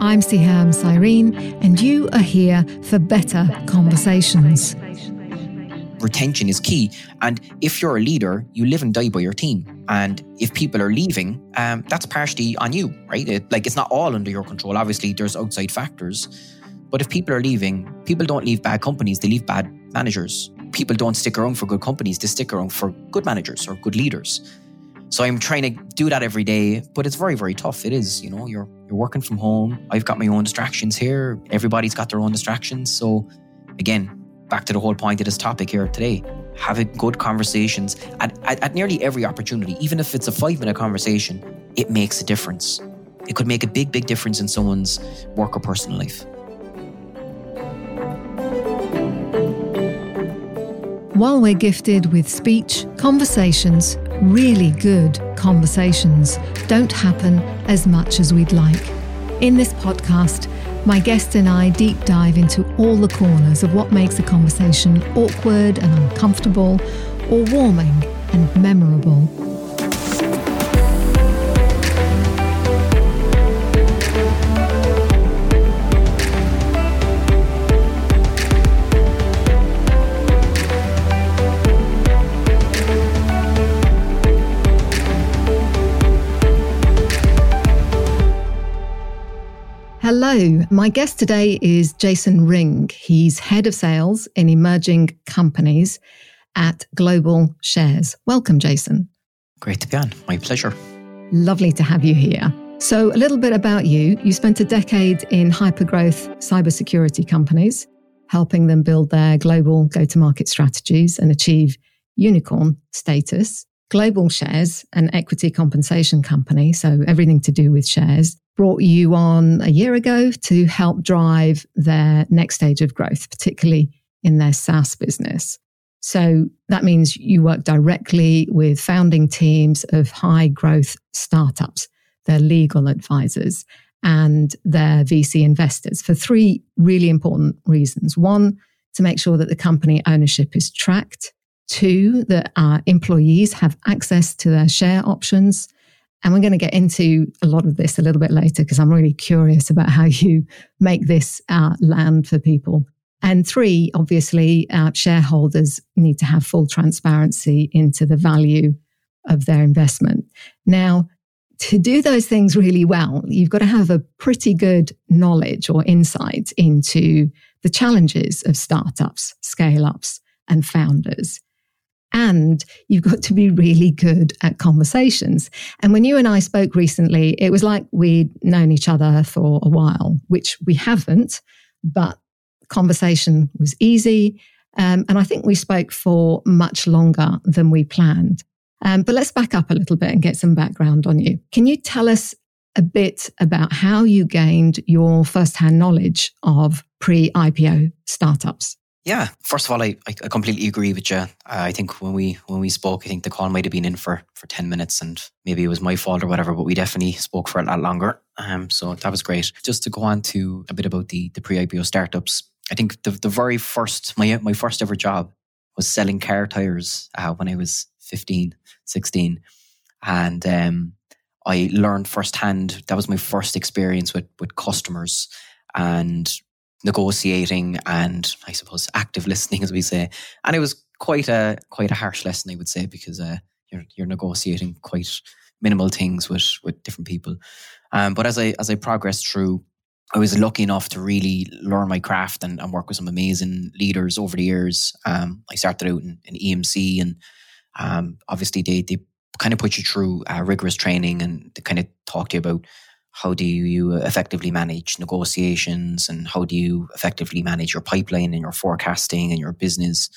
I'm Siham Cyrene, and you are here for better conversations. Retention is key. And if you're a leader, you live and die by your team. And if people are leaving, um, that's partially on you, right? It, like it's not all under your control. Obviously, there's outside factors. But if people are leaving, people don't leave bad companies, they leave bad managers. People don't stick around for good companies, they stick around for good managers or good leaders. So I'm trying to do that every day, but it's very, very tough. It is, you know, you're you're working from home. I've got my own distractions here. Everybody's got their own distractions. So again, back to the whole point of this topic here today. Having good conversations at, at, at nearly every opportunity, even if it's a five minute conversation, it makes a difference. It could make a big, big difference in someone's work or personal life. While we're gifted with speech, conversations, really good conversations don't happen as much as we'd like. In this podcast, my guest and I deep dive into all the corners of what makes a conversation awkward and uncomfortable, or warming and memorable. Hello, my guest today is Jason Ring. He's head of sales in emerging companies at Global Shares. Welcome, Jason. Great to be on. My pleasure. Lovely to have you here. So, a little bit about you. You spent a decade in hypergrowth cybersecurity companies, helping them build their global go to market strategies and achieve unicorn status. Global Shares, an equity compensation company, so everything to do with shares, brought you on a year ago to help drive their next stage of growth, particularly in their SaaS business. So that means you work directly with founding teams of high growth startups, their legal advisors, and their VC investors for three really important reasons. One, to make sure that the company ownership is tracked. Two, that our employees have access to their share options. And we're going to get into a lot of this a little bit later because I'm really curious about how you make this uh, land for people. And three, obviously, uh, shareholders need to have full transparency into the value of their investment. Now, to do those things really well, you've got to have a pretty good knowledge or insight into the challenges of startups, scale ups, and founders. And you've got to be really good at conversations. And when you and I spoke recently, it was like we'd known each other for a while, which we haven't, but conversation was easy. Um, and I think we spoke for much longer than we planned. Um, but let's back up a little bit and get some background on you. Can you tell us a bit about how you gained your firsthand knowledge of pre IPO startups? Yeah, first of all, I, I completely agree with you. Uh, I think when we when we spoke, I think the call might have been in for for ten minutes, and maybe it was my fault or whatever. But we definitely spoke for a lot longer. Um, so that was great. Just to go on to a bit about the the pre IPO startups. I think the the very first my my first ever job was selling car tires uh, when I was 15, 16. and um, I learned firsthand. That was my first experience with with customers and negotiating and I suppose active listening, as we say. And it was quite a quite a harsh lesson, I would say, because uh, you're you're negotiating quite minimal things with with different people. Um, but as I as I progressed through, I was lucky enough to really learn my craft and, and work with some amazing leaders over the years. Um, I started out in, in EMC, and um, obviously they they kind of put you through uh, rigorous training and they kind of talk to you about how do you effectively manage negotiations and how do you effectively manage your pipeline and your forecasting and your business?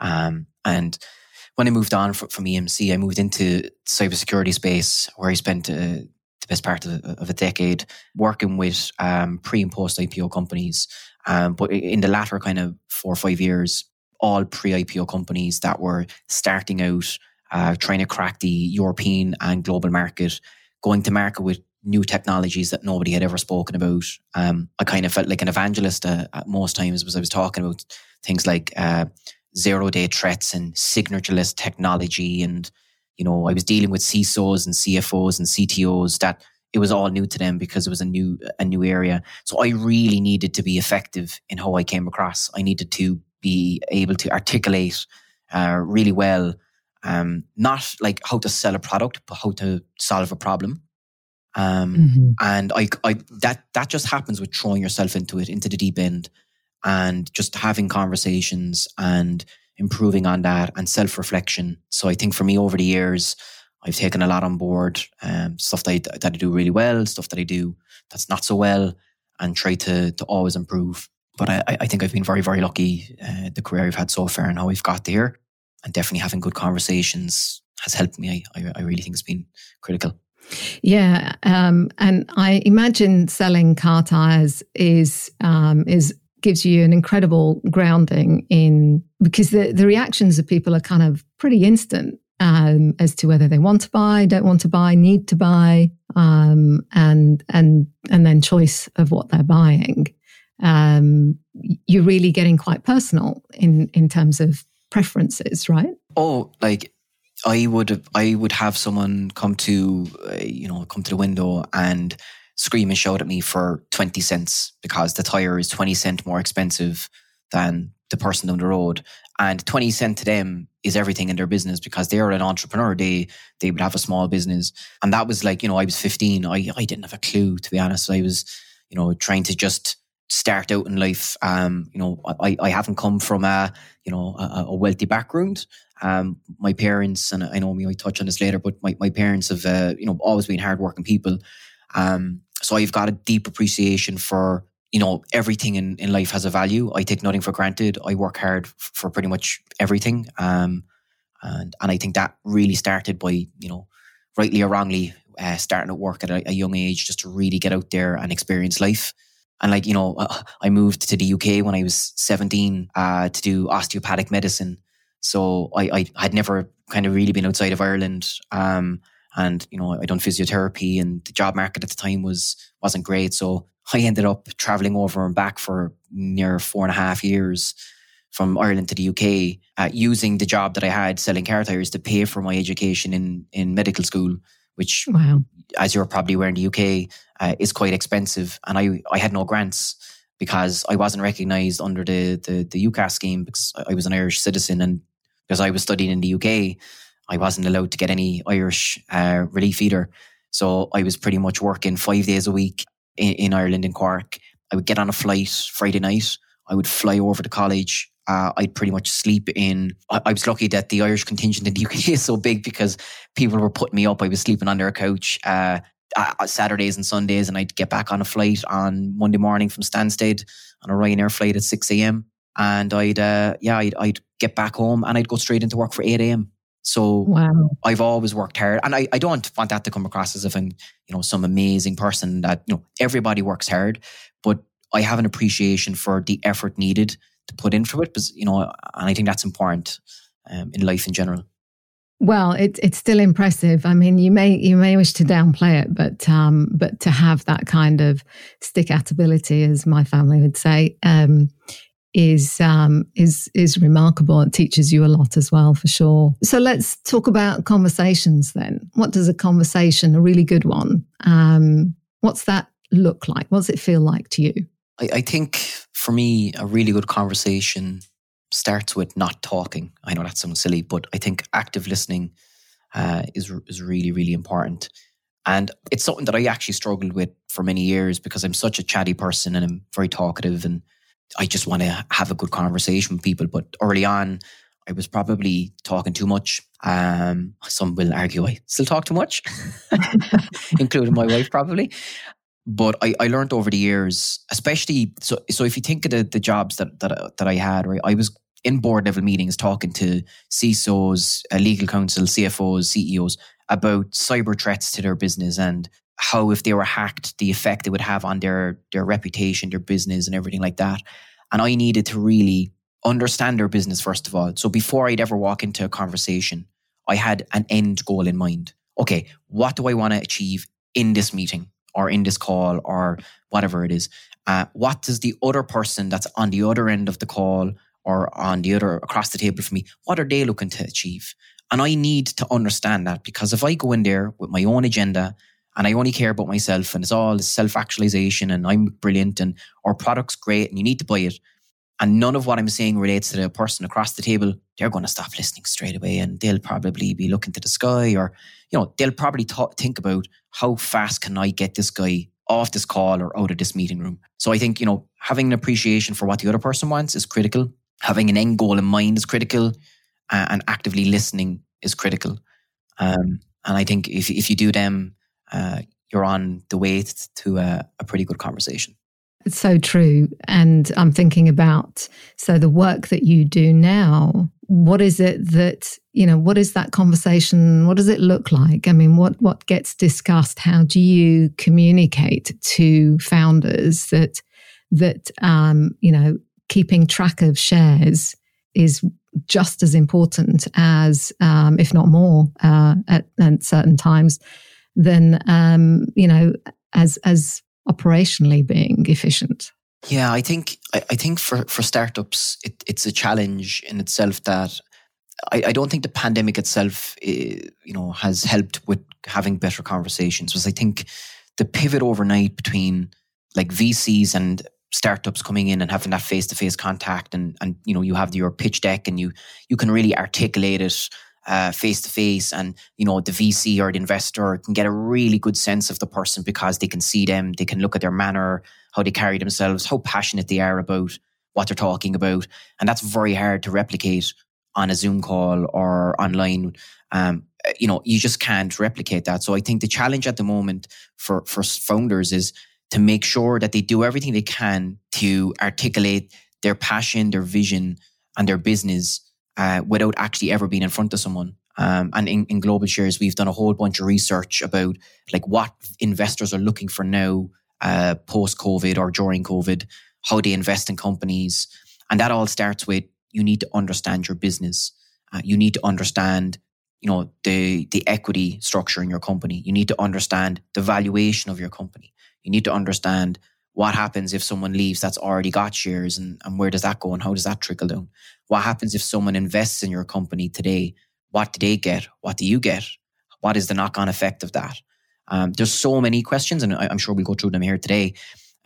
Um, and when i moved on from, from emc i moved into cybersecurity space where i spent uh, the best part of, of, a decade working with um, pre and post ipo companies. Um, but in the latter kind of four or five years all pre-ipo companies that were starting out uh, trying to crack the european and global market going to market with new technologies that nobody had ever spoken about. Um, I kind of felt like an evangelist uh, at most times was I was talking about things like uh, zero day threats and signatureless technology. And, you know, I was dealing with CISOs and CFOs and CTOs that it was all new to them because it was a new a new area. So I really needed to be effective in how I came across. I needed to be able to articulate uh, really well, um, not like how to sell a product, but how to solve a problem. Um, mm-hmm. And I, I that that just happens with throwing yourself into it, into the deep end, and just having conversations and improving on that and self reflection. So I think for me over the years, I've taken a lot on board, um, stuff that I, that I do really well, stuff that I do that's not so well, and try to to always improve. But I, I think I've been very, very lucky uh, the career I've had so far and how I've got there. And definitely having good conversations has helped me. I, I, I really think it's been critical. Yeah, um, and I imagine selling car tires is um, is gives you an incredible grounding in because the the reactions of people are kind of pretty instant um, as to whether they want to buy, don't want to buy, need to buy, um, and and and then choice of what they're buying. Um, you're really getting quite personal in in terms of preferences, right? Oh, like I would I would have someone come to uh, you know come to the window and scream and shout at me for 20 cents because the tire is 20 cent more expensive than the person down the road. And 20 cent to them is everything in their business because they're an entrepreneur. They they would have a small business. And that was like you know i was 15 i i didn't have a clue to be honest. I was you know trying to just start out in life um you know i i haven't come from a you know a, a wealthy background um my parents and i know me i touch on this later but my, my parents have uh, you know always been hardworking people um so i've got a deep appreciation for you know, everything in, in life has a value. I take nothing for granted. I work hard f- for pretty much everything. Um, and, and I think that really started by, you know, rightly or wrongly, uh, starting at work at a, a, young age just to really get out there and experience life. And like, you know, uh, I moved to the UK when I was 17 uh, to do osteopathic medicine. So I, I had never kind of really been outside of Ireland. Um, and, you know, I done physiotherapy and the job market at the time was, wasn't great. So I ended up traveling over and back for near four and a half years from Ireland to the UK, uh, using the job that I had selling car tires to pay for my education in in medical school, which, wow. as you're probably aware in the UK, uh, is quite expensive. And I I had no grants because I wasn't recognised under the, the the UCAS scheme because I was an Irish citizen and because I was studying in the UK, I wasn't allowed to get any Irish uh, relief either. So I was pretty much working five days a week in, in Ireland in Cork. I would get on a flight Friday night. I would fly over to college. Uh, I'd pretty much sleep in. I, I, was lucky that the Irish contingent in the UK is so big because people were putting me up. I was sleeping on their couch uh, uh, Saturdays and Sundays, and I'd get back on a flight on Monday morning from Stansted on a Ryanair flight at six a.m. And I'd uh, yeah, I'd, I'd get back home and I'd go straight into work for eight a.m. So wow. I've always worked hard. And I, I don't want that to come across as if I'm, you know, some amazing person that, you know, everybody works hard, but I have an appreciation for the effort needed to put into it. Because, you know, and I think that's important um, in life in general. Well, it, it's still impressive. I mean, you may you may wish to downplay it, but um, but to have that kind of stick at ability, as my family would say, um, is um, is is remarkable. It teaches you a lot as well, for sure. So let's talk about conversations then. What does a conversation, a really good one, um, what's that look like? What does it feel like to you? I, I think for me, a really good conversation starts with not talking. I know that sounds silly, but I think active listening uh, is is really really important. And it's something that I actually struggled with for many years because I'm such a chatty person and I'm very talkative and I just want to have a good conversation with people. But early on, I was probably talking too much. Um, some will argue I still talk too much, including my wife probably. But I, I learned over the years, especially so. So if you think of the, the jobs that that that I had, right, I was in board level meetings talking to CISOs, uh, legal counsel, CFOs, CEOs about cyber threats to their business and how if they were hacked, the effect it would have on their their reputation, their business, and everything like that. And I needed to really understand their business first of all. So before I'd ever walk into a conversation, I had an end goal in mind. Okay, what do I want to achieve in this meeting or in this call or whatever it is? Uh, what does the other person that's on the other end of the call or on the other across the table from me, what are they looking to achieve? And I need to understand that because if I go in there with my own agenda and I only care about myself and it's all self actualization and I'm brilliant and our product's great and you need to buy it. And none of what I'm saying relates to the person across the table. They're going to stop listening straight away and they'll probably be looking to the sky or, you know, they'll probably th- think about how fast can I get this guy off this call or out of this meeting room. So I think, you know, having an appreciation for what the other person wants is critical. Having an end goal in mind is critical uh, and actively listening is critical. Um, and I think if, if you do them, uh, you're on the way to a, a pretty good conversation. It's so true. And I'm thinking about so the work that you do now, what is it that, you know, what is that conversation? What does it look like? I mean, what what gets discussed? How do you communicate to founders that that um, you know, keeping track of shares is just as important as, um, if not more, uh, at, at, certain times, than um, you know, as as operationally being efficient. Yeah, I think I, I think for for startups, it, it's a challenge in itself that I, I, don't think the pandemic itself, eh, you know, has helped with having better conversations. Because I think the pivot overnight between like VCs and startups coming in and having that face to face contact and and you know you have your pitch deck and you you can really articulate it face to face and you know the VC or the investor can get a really good sense of the person because they can see them they can look at their manner how they carry themselves how passionate they are about what they're talking about. And that's very hard to replicate on a zoom call or online. Um, you know you just can't replicate that. So i think the challenge at the moment for for founders is to make sure that they do everything they can to articulate their passion, their vision, and their business uh, without actually ever being in front of someone. Um, and in, in, global shares, we've done a whole bunch of research about like what investors are looking for now, uh, post COVID or during COVID, how they invest in companies, and that all starts with you need to understand your business. Uh, you need to understand, you know, the the equity structure in your company. You need to understand the valuation of your company. You need to understand what happens if someone leaves that's already got shares and, and where does that go and how does that trickle down? What happens if someone invests in your company today? What do they get? What do you get? What is the knock on effect of that? Um, there's so many questions, and I, am sure we'll go through them here today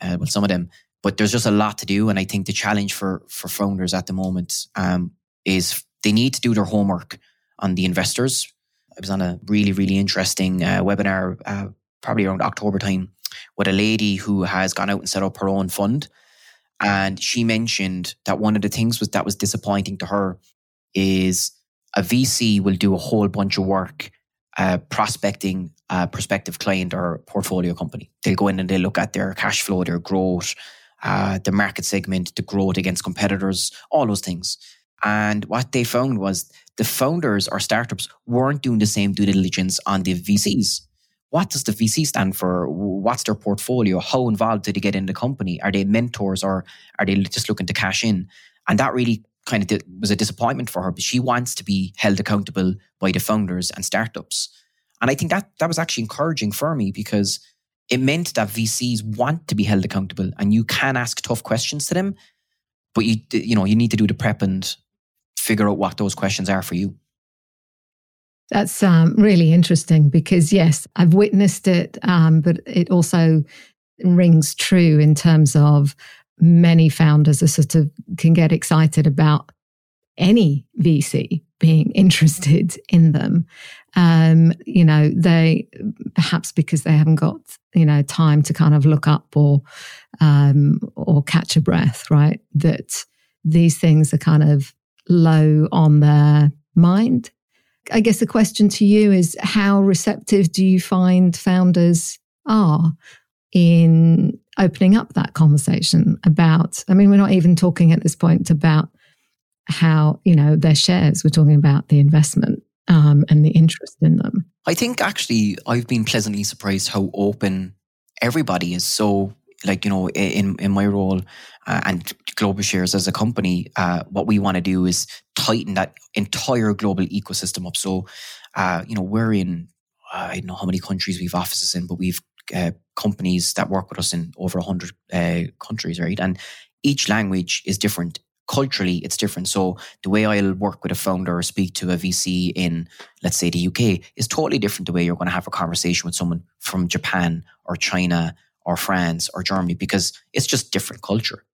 uh, with some of them. But there's just a lot to do, and I think the challenge for for founders at the moment um, is they need to do their homework on the investors. I was on a really really interesting uh, webinar uh, probably around October time with a lady who has gone out and set up her own fund. And she mentioned that one of the things was that was disappointing to her is a VC will do a whole bunch of work uh, prospecting a prospective client or portfolio company. They'll go in and they'll look at their cash flow, their growth, uh, the market segment, the growth against competitors, all those things. And what they found was the founders or startups weren't doing the same due diligence on the VCs what does the VC stand for? What's their portfolio? How involved did they get in the company? Are they mentors or are they just looking to cash in? And that really kind of was a disappointment for her, but she wants to be held accountable by the founders and startups. And I think that that was actually encouraging for me because it meant that VCs want to be held accountable and you can ask tough questions to them, but you you know, you need to do the prep and figure out what those questions are for you. That's um, really interesting because, yes, I've witnessed it, um, but it also rings true in terms of many founders are sort of can get excited about any VC being interested in them. Um, you know, they perhaps because they haven't got you know time to kind of look up or um, or catch a breath, right? That these things are kind of low on their mind I guess the question to you is how receptive do you find founders are in opening up that conversation about? I mean, we're not even talking at this point about how, you know, their shares, we're talking about the investment um, and the interest in them. I think actually I've been pleasantly surprised how open everybody is. So, like, you know, in, in my role uh, and Global Shares as a company, uh, what we want to do is tighten that entire global ecosystem up. So, uh, you know, we're in, I don't know how many countries we've offices in, but we've uh, companies that work with us in over 100 uh, countries, right? And each language is different. culturally it's different. So the way I'll work with a founder or speak to a VC in, let's say, the UK is totally different the way you're going to have a conversation with someone from Japan or China or France or Germany because it's just different culture.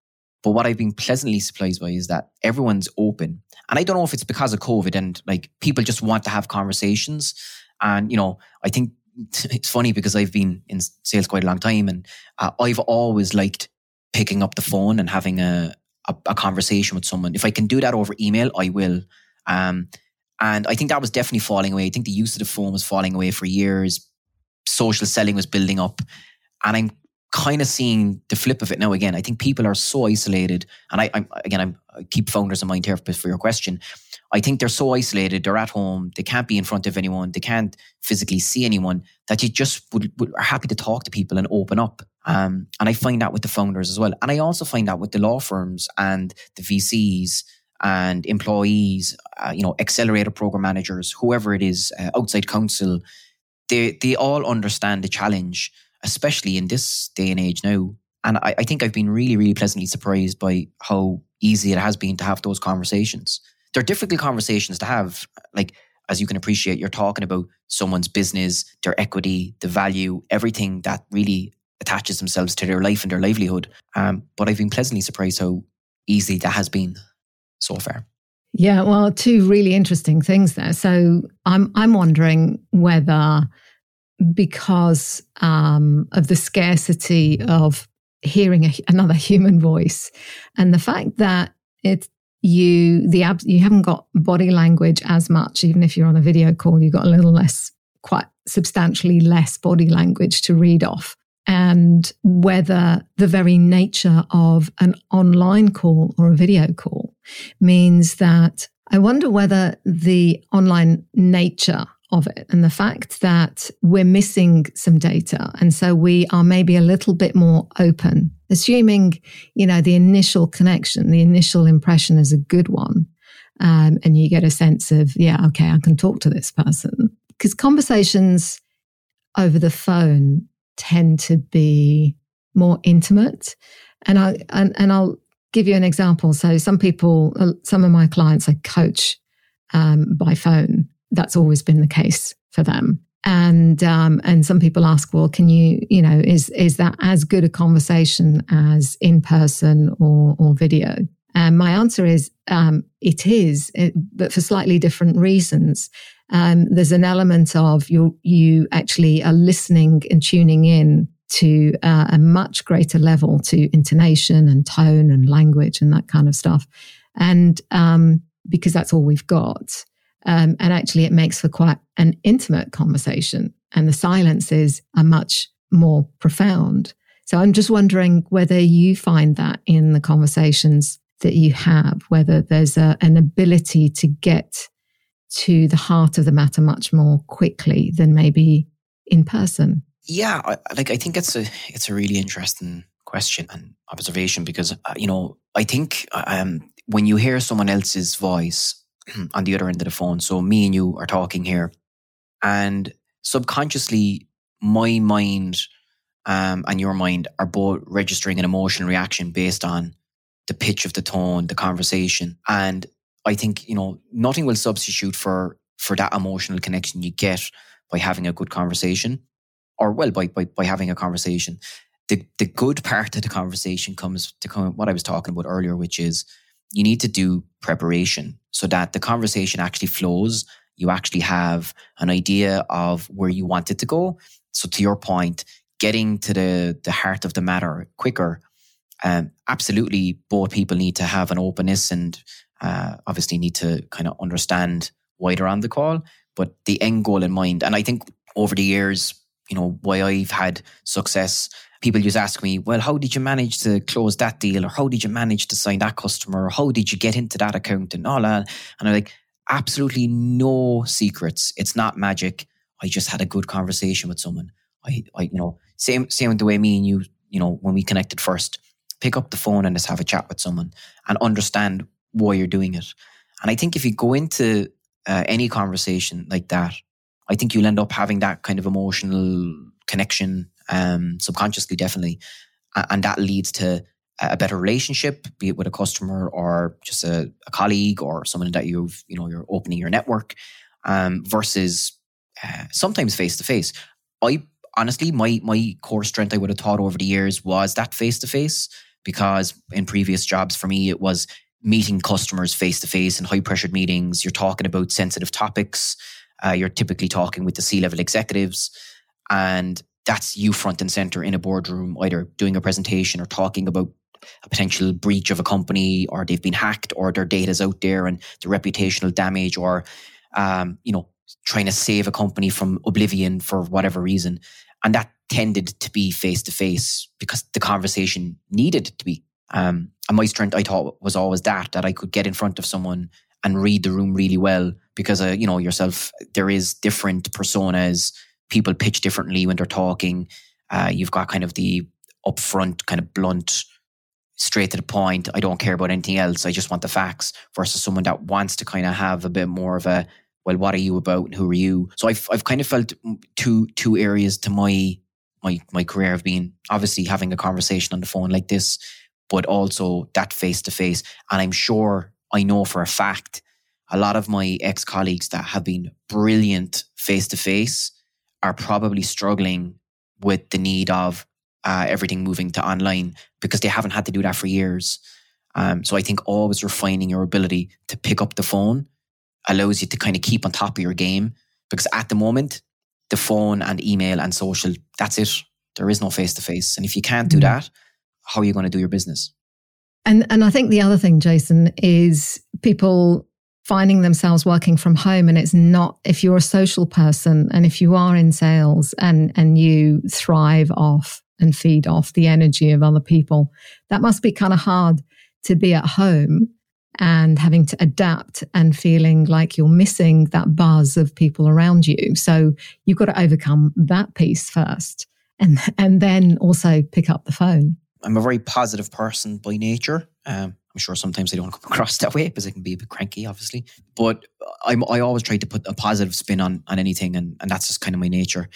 But what I've been pleasantly surprised by is that everyone's open. And I don't know if it's because of COVID and like people just want to have conversations. And, you know, I think it's funny because I've been in sales quite a long time and uh, I've always liked picking up the phone and having a, a, a, conversation with someone. If I can do that over email, I will. Um, and I think that was definitely falling away. I think the use of the phone was falling away for years. Social selling was building up. And I'm kind of seeing the flip of it now again. I think people are so isolated. And I, I'm, again, I'm, I keep founders in mind here for your question. I think they're so isolated. They're at home. They can't be in front of anyone. They can't physically see anyone that you just would, would are happy to talk to people and open up. Um, and I find that with the founders as well. And I also find that with the law firms and the VCs and employees, uh, you know, accelerator program managers, whoever it is, uh, outside counsel, they, they all understand the challenge, especially in this day and age now. And I, I think I've been really, really pleasantly surprised by how easy it has been to have those conversations they're difficult conversations to have. Like, as you can appreciate, you're talking about someone's business, their equity, the value, everything that really attaches themselves to their life and their livelihood. Um, but I've been pleasantly surprised how easy that has been so far. Yeah, well, two really interesting things there. So I'm I'm wondering whether because um, of the scarcity of hearing a, another human voice and the fact that it's you the you haven't got body language as much even if you're on a video call you've got a little less quite substantially less body language to read off. And whether the very nature of an online call or a video call means that I wonder whether the online nature of it and the fact that we're missing some data. And so we are maybe a little bit more open, assuming, you know, the initial connection, the initial impression is a good one. Um, and you get a sense of, yeah, okay, I can talk to this person. Because conversations over the phone tend to be more intimate. And I and, and I'll give you an example. So some people, uh, some of my clients I coach um, by phone that's always been the case for them. And um, and some people ask, well, can you, you know, is is that as good a conversation as in person or or video? And my answer is um, it is, it, but for slightly different reasons. Um, there's an element of you you actually are listening and tuning in to uh, a much greater level to intonation and tone and language and that kind of stuff, and um, because that's all we've got. Um, and actually, it makes for quite an intimate conversation, and the silences are much more profound. So I'm just wondering whether you find that in the conversations that you have, whether there's a, an ability to get to the heart of the matter much more quickly than maybe in person. Yeah, I, like I think it's a it's a really interesting question and observation because uh, you know I think um, when you hear someone else's voice on the other end of the phone. So me and you are talking here, and subconsciously, my mind um, and your mind are both registering an emotional reaction based on the pitch of the tone, the conversation, and I think you know nothing will substitute for for that emotional connection you get by having a good conversation, or well, by by, by having a conversation. The the good part of the conversation comes to come what I was talking about earlier, which is you need to do preparation so that the conversation actually flows. You actually have an idea of where you want it to go. So to your point, getting to the, the heart of the matter quicker. Um, absolutely, both people need to have an openness and uh, obviously need to kind of understand why they're on the call, but the end goal in mind. And I think over the years, you know, why I've had success people just ask me, well, how did you manage to close that deal? Or how did you manage to sign that customer? Or how did you get into that account and all that? And I'm like, absolutely no secrets. It's not magic. I just had a good conversation with someone. I, I, you know, same, same with the way me and you, you know, when we connected first, pick up the phone and just have a chat with someone and understand why you're doing it. And I think if you go into uh, any conversation like that, I think you'll end up having that kind of emotional connection um, subconsciously, definitely. And that leads to a better relationship, be it with a customer or just a, a colleague or someone that you've, you know, you're opening your network, um, versus uh, sometimes face to face. I honestly, my my core strength I would have taught over the years was that face to face because in previous jobs for me it was meeting customers face to face in high pressured meetings. You're talking about sensitive topics. Uh, you're typically talking with the C level executives, and that's you front and center in a boardroom, either doing a presentation or talking about a potential breach of a company or they've been hacked or their data's out there and the reputational damage or um, you know trying to save a company from oblivion for whatever reason. And that tended to be face to face because the conversation needed to be. Um, and my strength i thought was always that that i could get in front of someone and read the room really well because uh, you know yourself there is different personas people pitch differently when they're talking uh, you've got kind of the upfront kind of blunt straight to the point. I don't care about anything else. I just want the facts versus someone that wants to kind of have a bit more of a, well, what are you about and who are you? So I've, I've kind of felt two, two areas to my, my, my career have been obviously having a conversation on the phone like this, but also that face to face. And I'm sure I know for a fact a lot of my ex colleagues that have been brilliant face to face are probably struggling with the need of uh, everything moving to online because they haven't had to do that for years. Um, so I think always refining your ability to pick up the phone allows you to kind of keep on top of your game because at the moment, the phone and email and social, that's it. There is no face to face. And if you can't do mm. that, how are you going to do your business? And and I think the other thing, Jason, is people finding themselves working from home and it's not if you're a social person and if you are in sales and and you thrive off and feed off the energy of other people. That must be kind of hard to be at home and having to adapt and feeling like you're missing that buzz of people around you. So you've got to overcome that piece first and and then also pick up the phone. I'm a very positive person by nature. Um, I'm sure sometimes they don't come across that way because I can be a bit cranky, obviously. But I'm, I always try to put a positive spin on on anything, and, and that's just kind of my nature.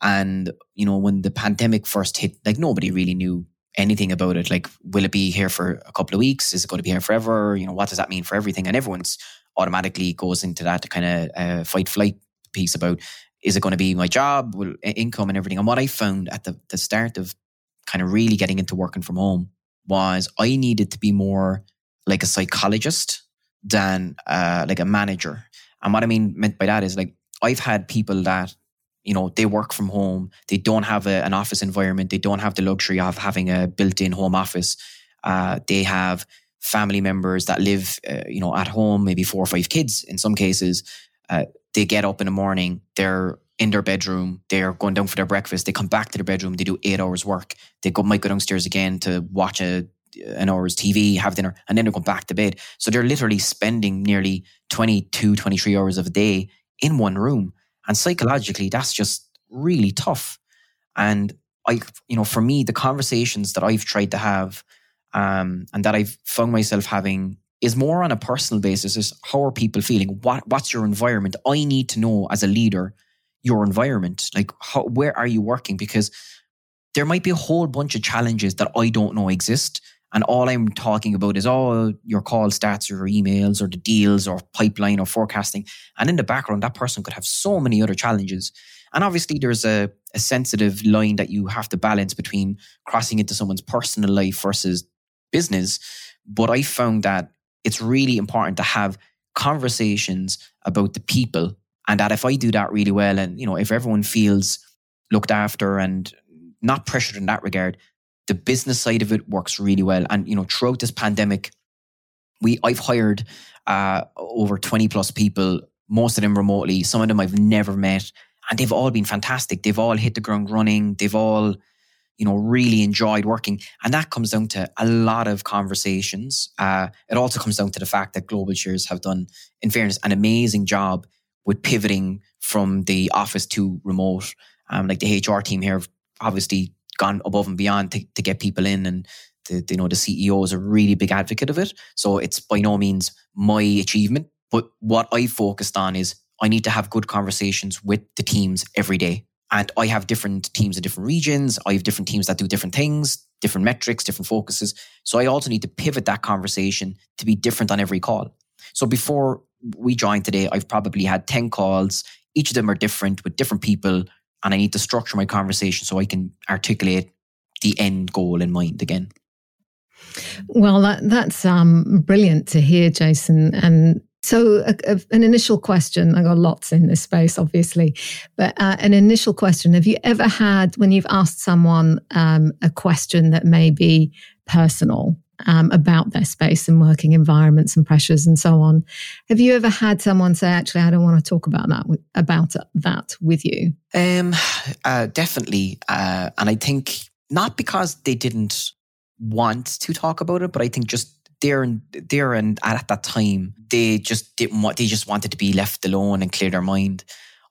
And, you know, when the pandemic first hit, like nobody really knew anything about it. Like, will it be here for a couple of weeks? Is it going to be here forever? You know, what does that mean for everything? And everyone's automatically goes into that kind of uh, fight flight piece about is it going to be my job, will, income, and everything. And what I found at the, the start of kind of really getting into working from home was I needed to be more like a psychologist than uh, like a manager. And what I mean meant by that is like I've had people that you know they work from home they don't have a, an office environment they don't have the luxury of having a built-in home office uh, they have family members that live uh, you know at home maybe four or five kids in some cases uh, they get up in the morning they're in their bedroom they're going down for their breakfast they come back to their bedroom they do eight hours work they go might go downstairs again to watch a an hour's TV, have dinner, and then they go back to bed. So they're literally spending nearly 22, 23 hours of a day in one room. And psychologically, that's just really tough. And I, you know, for me, the conversations that I've tried to have um, and that I've found myself having is more on a personal basis is how are people feeling? What what's your environment? I need to know as a leader your environment. Like how, where are you working? Because there might be a whole bunch of challenges that I don't know exist. And all I'm talking about is all your call stats or your emails or the deals or pipeline or forecasting. And in the background, that person could have so many other challenges. And obviously, there's a, a sensitive line that you have to balance between crossing into someone's personal life versus business. But I found that it's really important to have conversations about the people. And that if I do that really well, and you know, if everyone feels looked after and not pressured in that regard, the business side of it works really well. And you know, throughout this pandemic, we I've hired uh, over twenty plus people, most of them remotely. Some of them I've never met, and they've all been fantastic. They've all hit the ground running. They've all you know really enjoyed working, and that comes down to a lot of conversations. Uh, it also comes down to the fact that Global Shares have done, in fairness, an amazing job with pivoting from the office to remote. Um, like the HR team here have obviously gone above and beyond to, to get people in and the, you know the CEO is a really big advocate of it. So it's by no means my achievement, but what I focused on is I need to have good conversations with the teams every day. And I have different teams in different regions. I have different teams that do different things. different metrics, different focuses. So I also need to pivot that conversation to be different on every call. So before we joined today, I've probably had 10 calls. Each of them are different with different people. And I need to structure my conversation so I can articulate the end goal in mind again. Well, that, that's um, brilliant to hear, Jason. And so, a, a, an initial question I got lots in this space, obviously, but uh, an initial question Have you ever had, when you've asked someone um, a question that may be personal um, about their space and working environments and pressures and so on, have you ever had someone say, Actually, I don't want to talk about that, about that with you? Um, uh, definitely. Uh, and I think not because they didn't want to talk about it, but I think just there and there and at that time they just didn't want they just wanted to be left alone and clear their mind.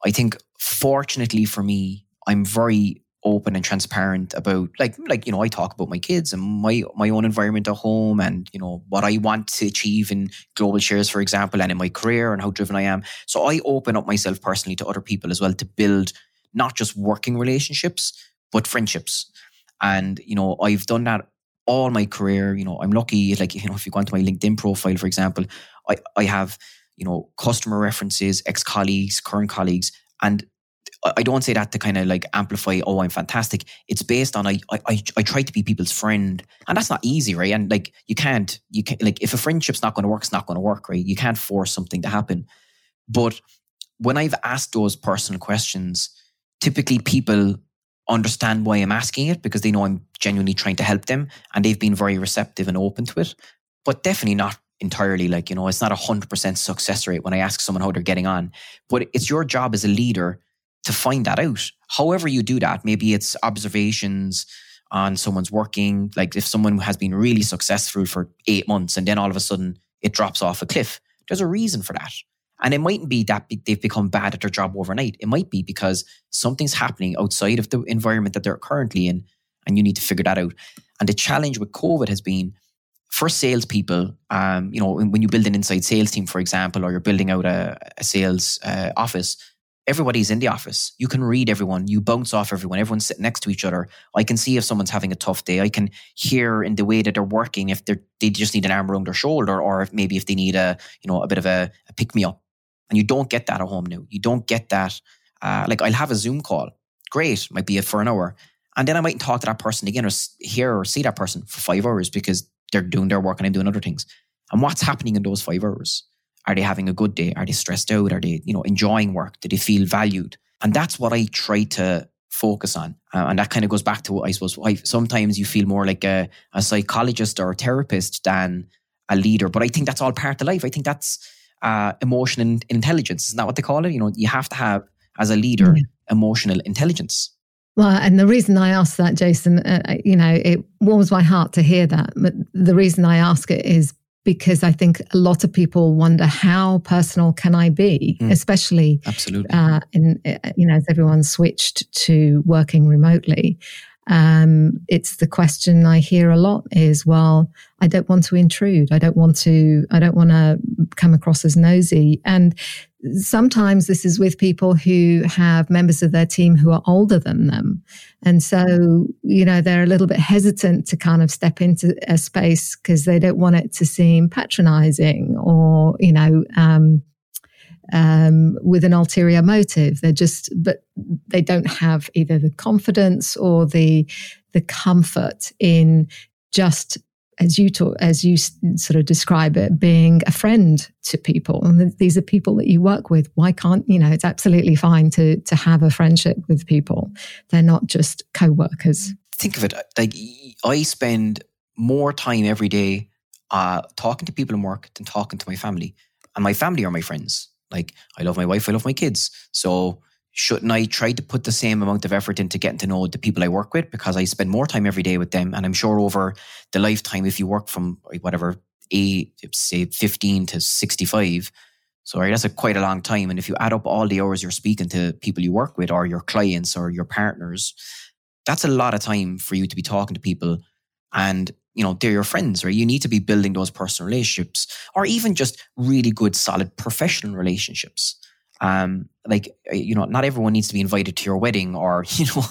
I think fortunately for me, I'm very open and transparent about like like you know I talk about my kids and my my own environment at home and you know what I want to achieve in global shares for example and in my career and how driven I am so I open up myself personally to other people as well to build not just working relationships but friendships and you know I've done that all my career. You know, I'm lucky. Like you know, if you go onto my LinkedIn profile, for example, I I have you know customer references, ex colleagues, current colleagues, and I don't say that to kind of like amplify. Oh, I'm fantastic. It's based on I I I try to be people's friend, and that's not easy, right? And like you can't you can like if a friendship's not going to work, it's not going to work, right? You can't force something to happen. But when I've asked those personal questions, typically people understand why I'm asking it because they know I'm genuinely trying to help them and they've been very receptive and open to it. But definitely not entirely like, you know, it's not a 100% success rate when I ask someone how they're getting on. But it's your job as a leader to find that out. However, you do that, maybe it's observations on someone's working. Like if someone has been really successful for eight months and then all of a sudden it drops off a cliff, there's a reason for that. And it mightn't be that they've become bad at their job overnight. It might be because something's happening outside of the environment that they're currently in, and you need to figure that out. And the challenge with COVID has been for salespeople, um, you know, when you build an inside sales team, for example, or you're building out a, a sales uh, office, everybody's in the office. You can read everyone. You bounce off everyone. Everyone's sitting next to each other. I can see if someone's having a tough day. I can hear in the way that they're working if they they just need an arm around their shoulder, or if maybe if they need a you know a bit of a, a pick me up. And you don't get that at home now. You don't get that. Uh, like I'll have a Zoom call. Great, might be it for an hour. And then I might talk to that person again or hear or see that person for five hours because they're doing their work and I'm doing other things. And what's happening in those five hours? Are they having a good day? Are they stressed out? Are they, you know, enjoying work? Do they feel valued? And that's what I try to focus on. Uh, and that kind of goes back to, what I suppose, I, sometimes you feel more like a, a psychologist or a therapist than a leader. But I think that's all part of life. I think that's uh, emotional intelligence. Isn't that what they call it? You know, you have to have, as a leader, emotional intelligence. Well, and the reason I asked that, Jason, uh, uh, you know, it warms my heart to hear that. But the reason I ask it is because I think a lot of people wonder how personal can I be, mm. especially absolutely uh, in uh, you know as everyone switched to working remotely. Um, it's the question I hear a lot is, well, I don't want to intrude. I don't want to, I don't want to come across as nosy. And sometimes this is with people who have members of their team who are older than them. And so, you know, they're a little bit hesitant to kind of step into a space because they don't want it to seem patronizing or, you know, um, um, with an ulterior motive. They're just, but they don't have either the confidence or the the comfort in just as you talk, as you sort of describe it, being a friend to people. And these are people that you work with. Why can't you know? It's absolutely fine to to have a friendship with people. They're not just co-workers. Think of it like I spend more time every day uh, talking to people in work than talking to my family, and my family are my friends. Like I love my wife, I love my kids. So shouldn't I try to put the same amount of effort into getting to know the people I work with because I spend more time every day with them. And I'm sure over the lifetime, if you work from whatever eight, say 15 to 65, so that's a quite a long time. And if you add up all the hours you're speaking to people you work with or your clients or your partners, that's a lot of time for you to be talking to people. And you know, they're your friends, right? You need to be building those personal relationships or even just really good, solid professional relationships. Um, like, uh, you know, not everyone needs to be invited to your wedding or, you know,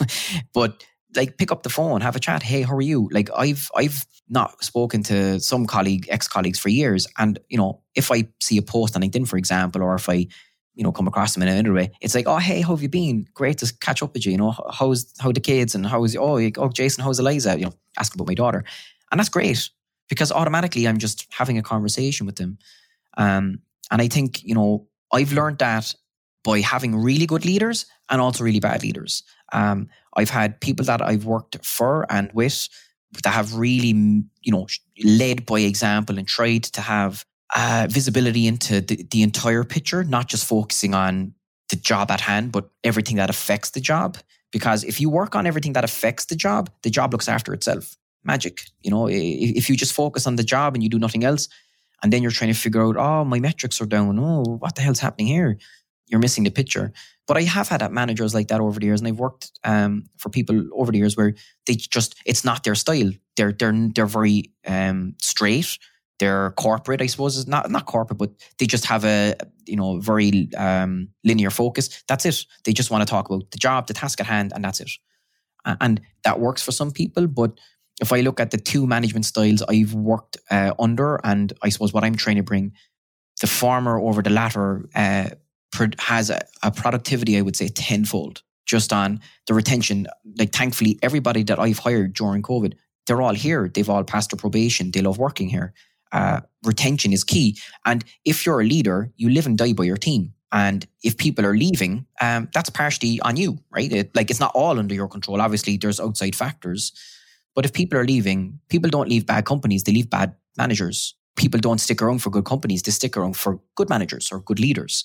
but like pick up the phone, have a chat. Hey, how are you? Like I've I've not spoken to some colleague, ex colleagues for years, and you know if I see a post on LinkedIn, for example, or if I you know come across them in another way, it's like, oh hey, how have you been? Great to catch up with you. You know how's how the kids and how's oh oh Jason, how's Eliza? You know, ask about my daughter, and that's great because automatically I'm just having a conversation with them. Um, and I think you know I've learned that by having really good leaders and also really bad leaders. Um, I've had people that I've worked for and with that have really, you know, led by example and tried to have uh, visibility into the, the entire picture, not just focusing on the job at hand, but everything that affects the job. Because if you work on everything that affects the job, the job looks after itself. Magic. You know, if you just focus on the job and you do nothing else, and then you're trying to figure out, oh, my metrics are down. Oh, what the hell's happening here? You're missing the picture. But I have had managers like that over the years, and I've worked um, for people over the years where they just it's not their style. They're they're they're very um, straight. They're corporate, I suppose. Is not not corporate, but they just have a you know very um, linear focus. That's it. They just want to talk about the job, the task at hand, and that's it. And that works for some people, but if I look at the two management styles I've worked uh, under, and I suppose what I'm trying to bring, the former over the latter uh, has a, a productivity, I would say, tenfold just on the retention. Like, thankfully, everybody that I've hired during COVID, they're all here. They've all passed their probation. They love working here. Uh, retention is key. And if you're a leader, you live and die by your team. And if people are leaving, um, that's partially on you, right? It, like it's not all under your control. Obviously, there's outside factors. But if people are leaving, people don't leave bad companies, they leave bad managers. People don't stick around for good companies, they stick around for good managers or good leaders.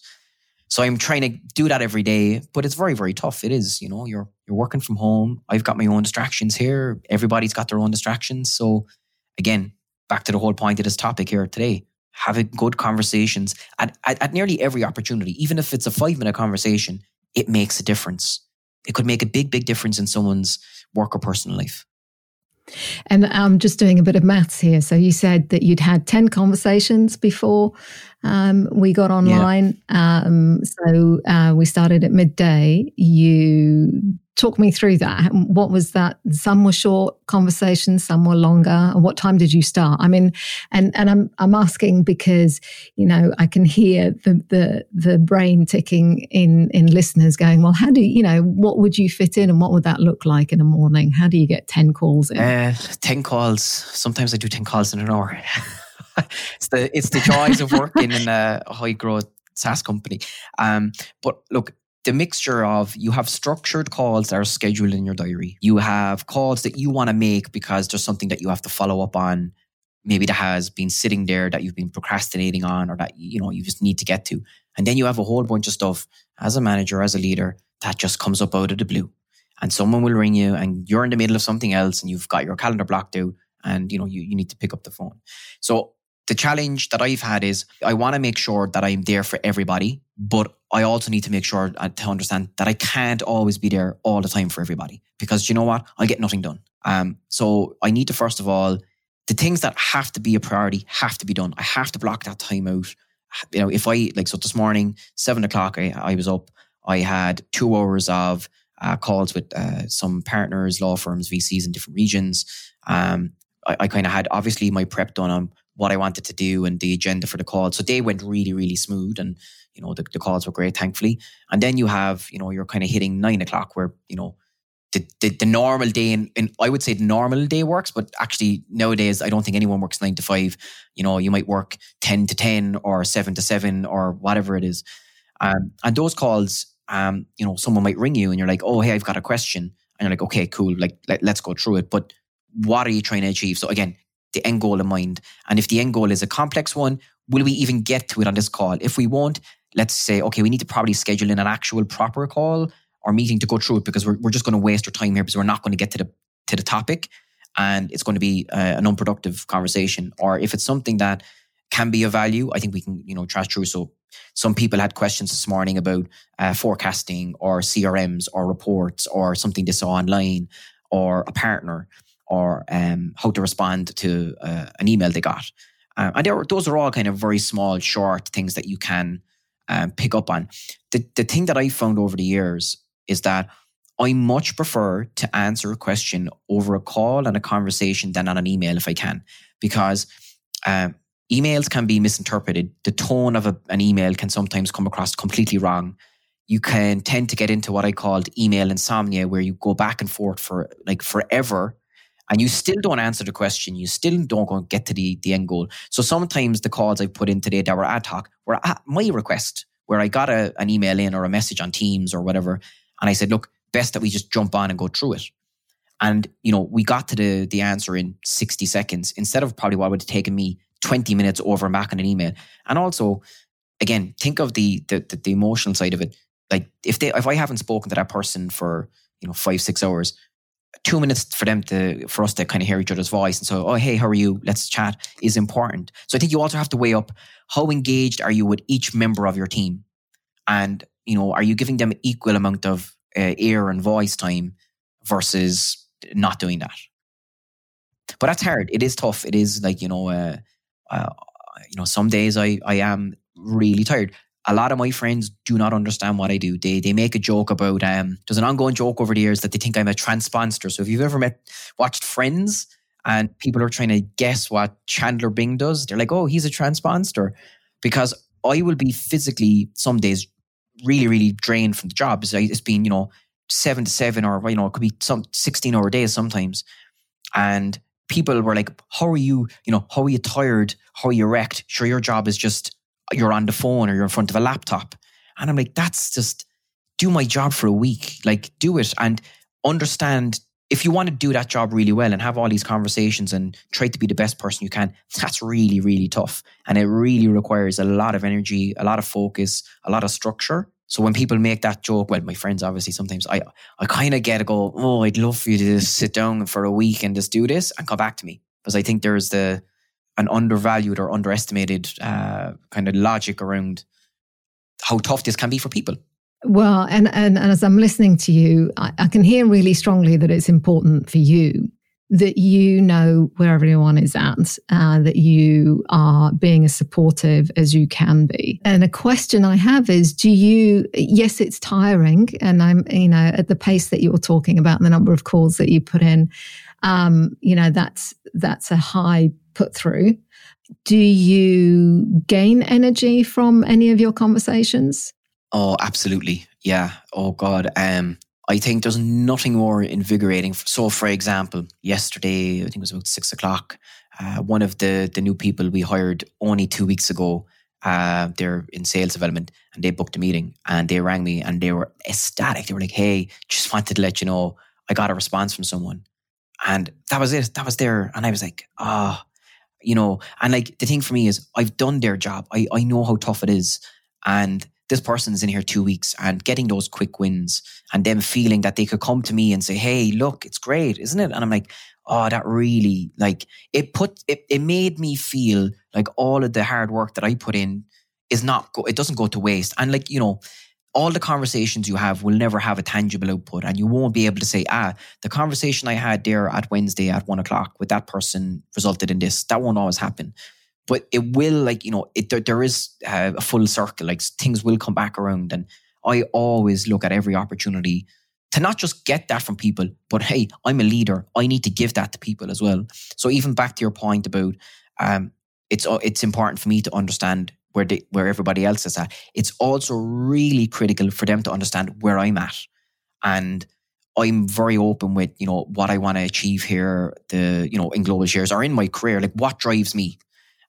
So I'm trying to do that every day, but it's very, very tough. It is, you know, you're you're working from home. I've got my own distractions here. Everybody's got their own distractions. So again, back to the whole point of this topic here today. Having good conversations at, at, at nearly every opportunity, even if it's a five minute conversation, it makes a difference. It could make a big, big difference in someone's work or personal life. And I'm just doing a bit of maths here. So you said that you'd had 10 conversations before um, we got online. Yeah. Um, so uh, we started at midday. You talk me through that. What was that? Some were short conversations, some were longer. And what time did you start? I mean, and and I'm I'm asking because you know I can hear the the the brain ticking in in listeners going, well, how do you, know what would you fit in, and what would that look like in a morning? How do you get ten calls in? Uh, ten calls. Sometimes I do ten calls in an hour. it's the it's the joys of working in a high growth SaaS company. Um, but look, the mixture of you have structured calls that are scheduled in your diary. You have calls that you want to make because there's something that you have to follow up on, maybe that has been sitting there that you've been procrastinating on or that you know you just need to get to. And then you have a whole bunch of stuff as a manager, as a leader, that just comes up out of the blue. And someone will ring you and you're in the middle of something else and you've got your calendar blocked out and you know you, you need to pick up the phone. So the challenge that I've had is I want to make sure that I'm there for everybody, but I also need to make sure uh, to understand that I can't always be there all the time for everybody because you know what? I'll get nothing done. Um, so I need to, first of all, the things that have to be a priority have to be done. I have to block that time out. You know, if I, like, so this morning, seven o'clock, I, I was up. I had two hours of uh, calls with uh, some partners, law firms, VCs in different regions. Um, I, I kind of had obviously my prep done on what I wanted to do and the agenda for the call. So they went really, really smooth and, you know, the, the calls were great, thankfully. And then you have, you know, you're kind of hitting nine o'clock where, you know, the, the, the normal day and, I would say the normal day works, but actually nowadays I don't think anyone works nine to five. You know, you might work 10 to 10 or seven to seven or whatever it is. Um, and those calls, um, you know, someone might ring you and you're like, oh, hey, I've got a question. And you're like, okay, cool. Like, let, let's go through it. But what are you trying to achieve? So again, the end goal in mind. And if the end goal is a complex one, will we even get to it on this call? If we won't, let's say, okay, we need to probably schedule in an actual proper call or meeting to go through it because we're, we're just going to waste our time here because we're not going to get to the to the topic and it's going to be uh, an unproductive conversation. Or if it's something that can be of value, I think we can, you know, trash through. So some people had questions this morning about uh, forecasting or CRMs or reports or something they saw online or a partner or um, how to respond to uh, an email they got. Um, and those are all kind of very small, short things that you can um, pick up on. The, the thing that I found over the years is that I much prefer to answer a question over a call and a conversation than on an email if I can, because um, emails can be misinterpreted. The tone of a, an email can sometimes come across completely wrong. You can tend to get into what I called email insomnia, where you go back and forth for like forever and you still don't answer the question. You still don't get to the, the end goal. So sometimes the calls I put in today that were ad hoc were at my request, where I got a, an email in or a message on Teams or whatever. And I said, look, best that we just jump on and go through it. And, you know, we got to the, the answer in 60 seconds instead of probably what would have taken me 20 minutes over and back on an email. And also, again, think of the, the, the, the emotional side of it. Like if they, if I haven't spoken to that person for, you know, five, six hours, two minutes for them to for us to kind of hear each other's voice and so oh hey how are you? Let's chat is important. So i think you also have to weigh up how engaged are you with each member of your team? And you know are you giving them equal amount of uh, ear and voice time versus not doing that? But that's hard. It is tough. It is like you know uh, uh, you know some days i i am really tired a lot of my friends do not understand what I do. They they make a joke about um there's an ongoing joke over the years that they think I'm a transponster. So if you've ever met watched Friends and people are trying to guess what Chandler Bing does, they're like, oh, he's a transponster. Because I will be physically some days really, really drained from the job. It's, been, you know, seven to seven or you know, it could be some 16 hour days sometimes. And people were like, How are you, you know, how are you tired? How are you wrecked? Sure, your job is just you're on the phone or you're in front of a laptop. And I'm like, that's just do my job for a week. Like, do it and understand if you want to do that job really well and have all these conversations and try to be the best person you can, that's really, really tough. And it really requires a lot of energy, a lot of focus, a lot of structure. So when people make that joke, well, my friends obviously sometimes I I kind of get to go, oh, I'd love for you to just sit down for a week and just do this and come back to me. Because I think there's the an undervalued or underestimated uh, kind of logic around how tough this can be for people. Well, and, and, and as I'm listening to you, I, I, can hear really strongly that it's important for you that you know where everyone is at, uh, that you are being as supportive as you can be. And a question I have is do you, yes, it's tiring, and I'm, you know, at the pace that you're talking about and the number of calls that you put in, um, you know, that's, that's a high put through. Do you gain energy from any of your conversations? Oh, absolutely. Yeah. Oh God. Um, I think there's nothing more invigorating. So, for example, yesterday, I think it was about six o'clock, uh, one of the, the new people we hired only two weeks ago, uh, they're in sales development and they booked a meeting and they rang me and they were ecstatic. They were like, hey, just wanted to let you know I got a response from someone. And that was it. That was there. And I was like, ah, oh, you know, and like the thing for me is I've done their job. I, I know how tough it is. And this person's in here two weeks and getting those quick wins and them feeling that they could come to me and say, Hey, look, it's great, isn't it? And I'm like, Oh, that really like it put it, it made me feel like all of the hard work that I put in is not go, it doesn't go to waste. And like, you know, all the conversations you have will never have a tangible output and you won't be able to say ah the conversation i had there at wednesday at one o'clock with that person resulted in this. That won't always happen. But it will like you know it, there, there is uh, a full circle like things will come back around and i always look at every opportunity to not just get that from people but hey i'm a leader. I need to give that to people as well. So even back to your point about um, it's it's important for me to understand where where everybody else is at. It's also really critical for them to understand where I'm at, and I'm very open with you know what I want to achieve here, the you know in Global Shares or in my career, like what drives me,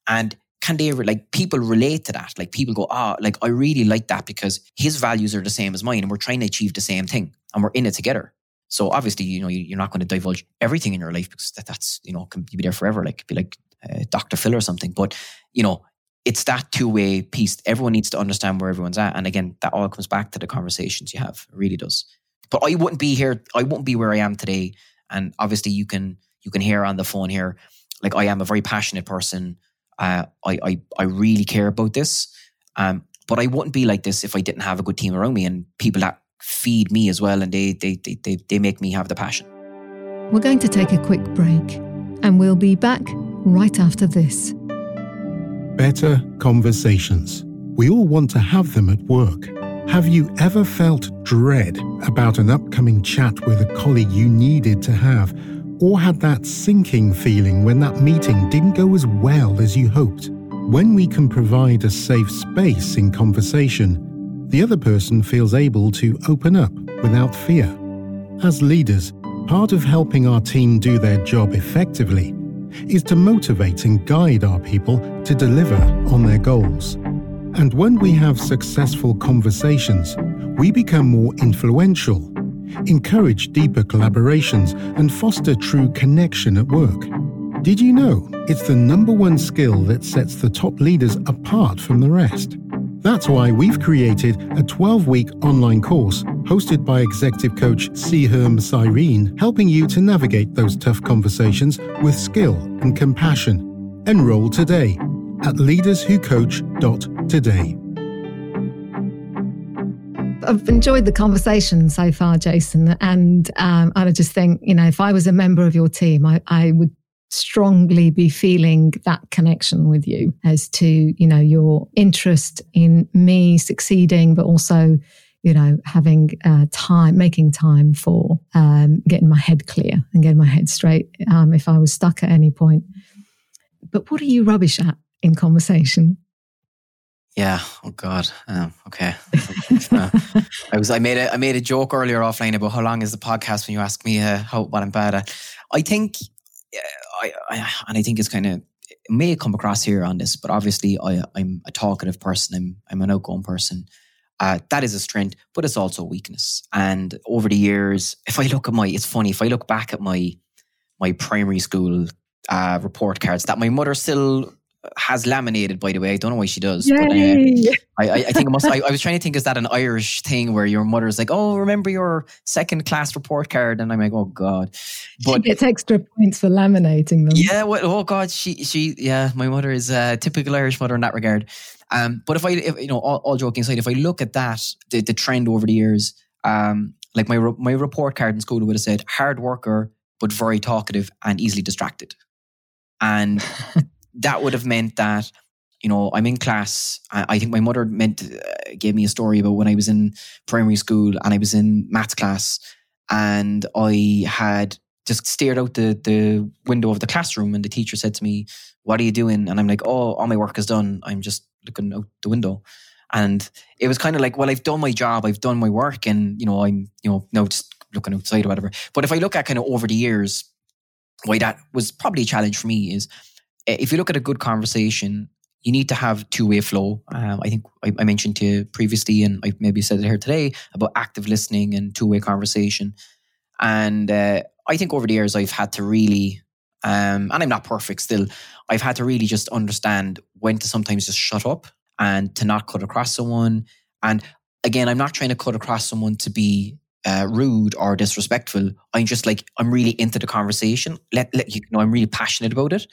and can they like people relate to that? Like people go, ah, oh, like I really like that because his values are the same as mine, and we're trying to achieve the same thing, and we're in it together. So obviously, you know, you're not going to divulge everything in your life because that, that's you know can be there forever. Like be like uh, Dr. Phil or something. But you know, it's that two way piece. Everyone needs to understand where everyone's at. And again, that all comes back to the conversations you have. It really does. But I wouldn't be here. I wouldn't be where I am today. And obviously, you can you can hear on the phone here. Like I am a very passionate person. Uh, I, I I really care about this. Um, but I wouldn't be like this if I didn't have a good team around me and people that feed me as well, and they they they they, they make me have the passion. We're going to take a quick break, and we'll be back right after this. Better conversations. We all want to have them at work. Have you ever felt dread about an upcoming chat with a colleague you needed to have, or had that sinking feeling when that meeting didn't go as well as you hoped? When we can provide a safe space in conversation, the other person feels able to open up without fear. As leaders, part of helping our team do their job effectively is to motivate and guide our people to deliver on their goals. And when we have successful conversations, we become more influential, encourage deeper collaborations, and foster true connection at work. Did you know it's the number one skill that sets the top leaders apart from the rest? That's why we've created a 12 week online course hosted by executive coach Seherm Cyrene, helping you to navigate those tough conversations with skill and compassion. Enroll today at leaderswhocoach.today. I've enjoyed the conversation so far, Jason, and um, I just think you know if I was a member of your team, I, I would strongly be feeling that connection with you as to you know your interest in me succeeding, but also you know having uh, time, making time for um, getting my head clear and getting my head straight um, if I was stuck at any point. But what are you rubbish at? in conversation? Yeah. Oh God. Um, okay. uh, I was. I made a. I made a joke earlier offline about how long is the podcast when you ask me uh, how what I'm bad at. I think. I, I and I think it's kind of may come across here on this, but obviously I, I'm a talkative person. I'm I'm an outgoing person. Uh, that is a strength, but it's also a weakness. And over the years, if I look at my, it's funny. If I look back at my my primary school uh, report cards that my mother still has laminated, by the way. I don't know why she does. But, uh, I, I, think it must. I, I, was trying to think, is that an Irish thing where your mother's like, "Oh, remember your second class report card?" And I'm like, "Oh God!" But she gets extra points for laminating them. Yeah. Well, oh God, she she yeah. My mother is a typical Irish mother in that regard. Um, but if I, if, you know, all, all, joking aside, if I look at that, the, the trend over the years, um, like my my report card in school would have said, "Hard worker, but very talkative and easily distracted." And that would have meant that you know i'm in class. I, think my mother meant uh, gave me a story about when i was in primary school and i was in maths class and i had just stared out the, the window of the classroom and the teacher said to me what are you doing? And i'm like oh all my work is done. I'm just looking out the window. And it was kind of like well i've done my job. I've done my work and you know i'm you know now just looking outside or whatever. But if i look at kind of over the years why that was probably a challenge for me is if you look at a good conversation, you need to have two way flow. Um, I think I, I, mentioned to you previously, and I maybe said it here today about active listening and two way conversation. And uh, I think over the years, I've had to really, um, and I'm not perfect still, I've had to really just understand when to sometimes just shut up and to not cut across someone. And again, I'm not trying to cut across someone to be uh, rude or disrespectful. I'm just like, I'm really into the conversation. Let, let you know, I'm really passionate about it.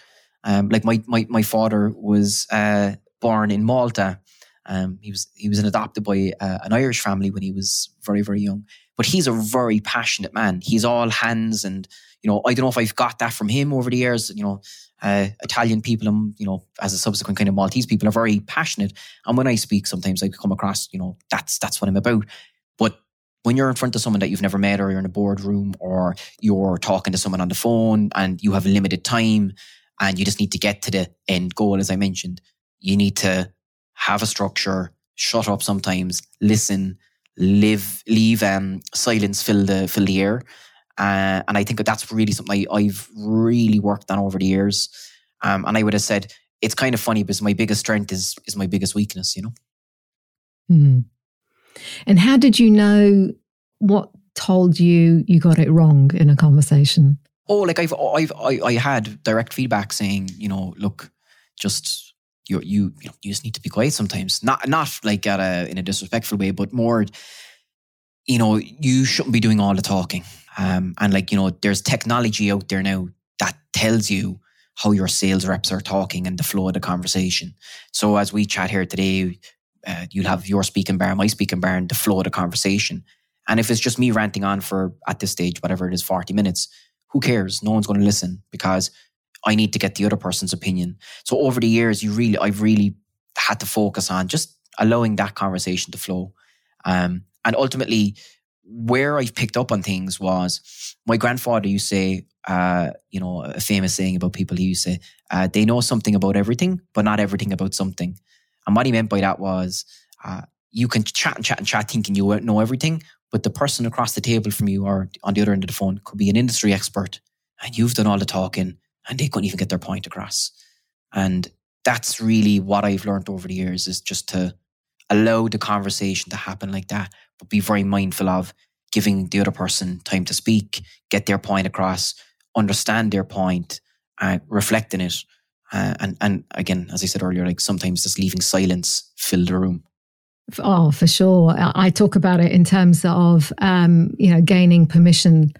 Um, like my my my father was uh, born in Malta. Um, he was he was adopted by uh, an Irish family when he was very very young. But he's a very passionate man. He's all hands, and you know I don't know if I've got that from him over the years. You know, uh, Italian people, and um, you know, as a subsequent kind of Maltese people, are very passionate. And when I speak, sometimes I come across, you know, that's that's what I'm about. But when you're in front of someone that you've never met, or you're in a boardroom, or you're talking to someone on the phone, and you have limited time, and you just need to get to the end goal, as I mentioned. You need to have a structure, shut up sometimes, listen, live, leave um, silence fill the fill the air. Uh, and I think that that's really something I, have really worked on over the years. Um, and I would have said it's kind of funny because my biggest strength is is my biggest weakness. You know. Hmm. And how did you know what told you you got it wrong in a conversation? Oh, like I've, I've, I, I had direct feedback saying, you know, look, just you, you, you, know, you just need to be quiet sometimes. Not, not like at a in a disrespectful way, but more, you know, you shouldn't be doing all the talking. Um, and like you know, there's technology out there now that tells you how your sales reps are talking and the flow of the conversation. So as we chat here today, uh, you'll have your speaking bar, my speaking bar, and the flow of the conversation. And if it's just me ranting on for at this stage, whatever it is, 40 minutes, who cares? No one's going to listen because I need to get the other person's opinion. So over the years, you really, I've really had to focus on just allowing that conversation to flow. Um, and ultimately, where I've picked up on things was my grandfather used to say, uh, you know, a famous saying about people. He used to say, uh, they know something about everything, but not everything about something. And what he meant by that was, uh, you can chat and chat and chat thinking you know everything, but the person across the table from you or on the other end of the phone could be an industry expert and you've done all the talking and they couldn't even get their point across. And that's really what I've learned over the years is just to allow the conversation to happen like that, but be very mindful of giving the other person time to speak, get their point across, understand their point, uh, reflect in it. Uh, and, and again, as I said earlier, like sometimes just leaving silence fill the room. Oh, for sure. I talk about it in terms of, um, you know, gaining permission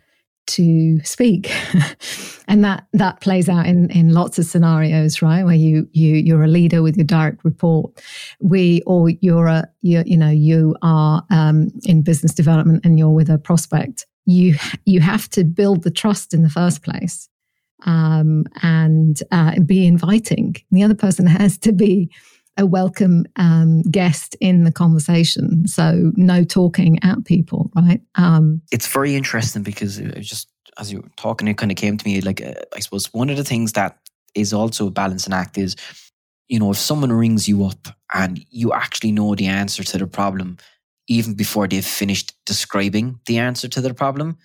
to speak. And that that plays out in in lots of scenarios right? Where you you you're a leader with your direct report. We or you're a you you know you are um, in business development and you're with a prospect. You you have to build the trust in the first place um, and uh, be inviting. The other person has to be a welcome um, guest in the conversation. So no talking at people, right? Um, it's very interesting because just as you were talking, it kind of came to me like uh, I suppose one of the things that is also a balancing act is, you know, if someone rings you up and you actually know the answer to the problem, even before they've finished describing the answer to their problem,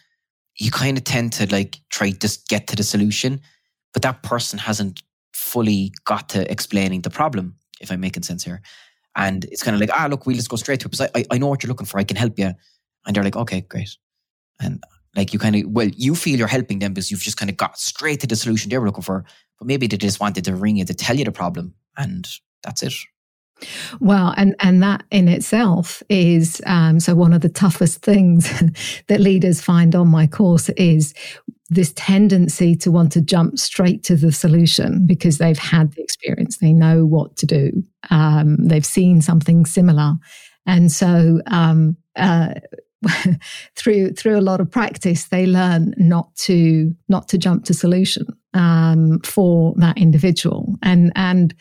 you kind of tend to like try to get to the solution, but that person hasn't fully got to explaining the problem if I'm making sense here. And it's kind of like, ah, look, we'll just go straight to it because I, I know what you're looking for. I can help you. And they're like, okay, great. And like you kind of, well, you feel you're helping them because you've just kind of got straight to the solution they were looking for. But maybe they just wanted to ring you to tell you the problem. And that's it. Well, and and that in itself is um, so one of the toughest things that leaders find on my course is this tendency to want to jump straight to the solution because they've had the experience, they know what to do, um, they've seen something similar, and so um, uh, through through a lot of practice, they learn not to not to jump to solution um, for that individual, and and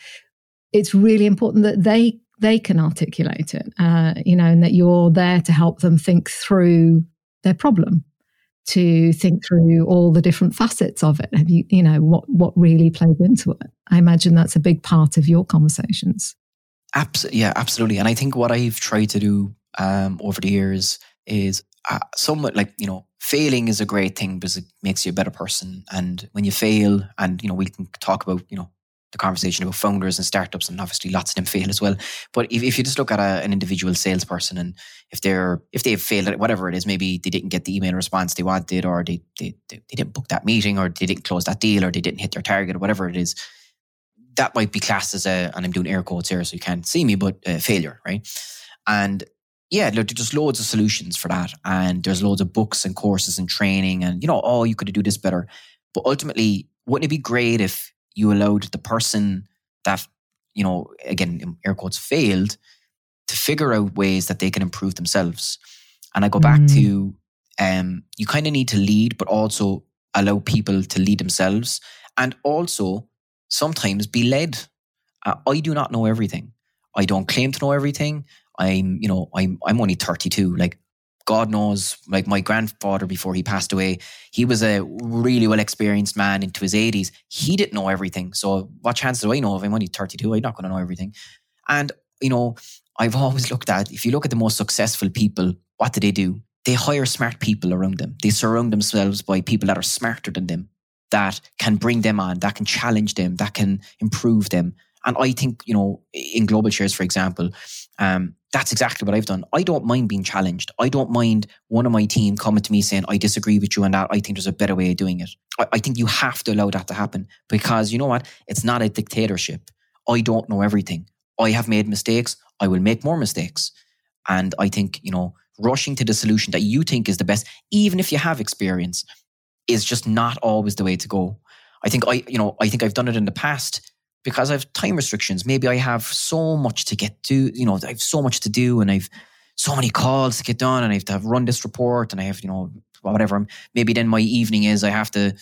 it's really important that they they can articulate it, uh, you know, and that you're there to help them think through their problem to think through all the different facets of it. Have you, you know, what what really plays into it? I imagine that's a big part of your conversations. Absolutely, yeah, absolutely. And I think what I've tried to do um, over the years is uh, somewhat like you know, failing is a great thing because it makes you a better person. And when you fail, and you know, we can talk about you know the conversation about founders and startups, and obviously lots of them fail as well. But if, if you just look at a, an individual salesperson, and if they're if they've failed at whatever it is, maybe they didn't get the email response they wanted, or they, they they didn't book that meeting, or they didn't close that deal, or they didn't hit their target, or whatever it is, that might be classed as a, and I'm doing air quotes here, so you can't see me, but a failure, right? And yeah, look, there's just loads of solutions for that, and there's loads of books and courses and training, and you know, oh, you could do this better. But ultimately, wouldn't it be great if you allowed the person that, you know, again, air quotes, failed to figure out ways that they can improve themselves. And I go back mm. to um, you kind of need to lead, but also allow people to lead themselves and also sometimes be led. Uh, I do not know everything. I don't claim to know everything. I'm, you know, I'm, I'm only 32. Like God knows, like my grandfather before he passed away, he was a really well experienced man into his 80s. He didn't know everything. So, what chance do I know if I'm only 32? I'm not going to know everything. And, you know, I've always looked at if you look at the most successful people, what do they do? They hire smart people around them. They surround themselves by people that are smarter than them, that can bring them on, that can challenge them, that can improve them. And I think, you know, in Global Shares, for example, um, that's exactly what I've done. I don't mind being challenged. I don't mind one of my team coming to me saying, I disagree with you on that. I think there's a better way of doing it. I, I think you have to allow that to happen because you know what? It's not a dictatorship. I don't know everything. I have made mistakes. I will make more mistakes. And I think, you know, rushing to the solution that you think is the best, even if you have experience, is just not always the way to go. I think I, you know, I think I've done it in the past because I have time restrictions. Maybe I have so much to get to, you know, I have so much to do and I've so many calls to get done and I have to have run this report and I have, you know, whatever. Maybe then my evening is I have to,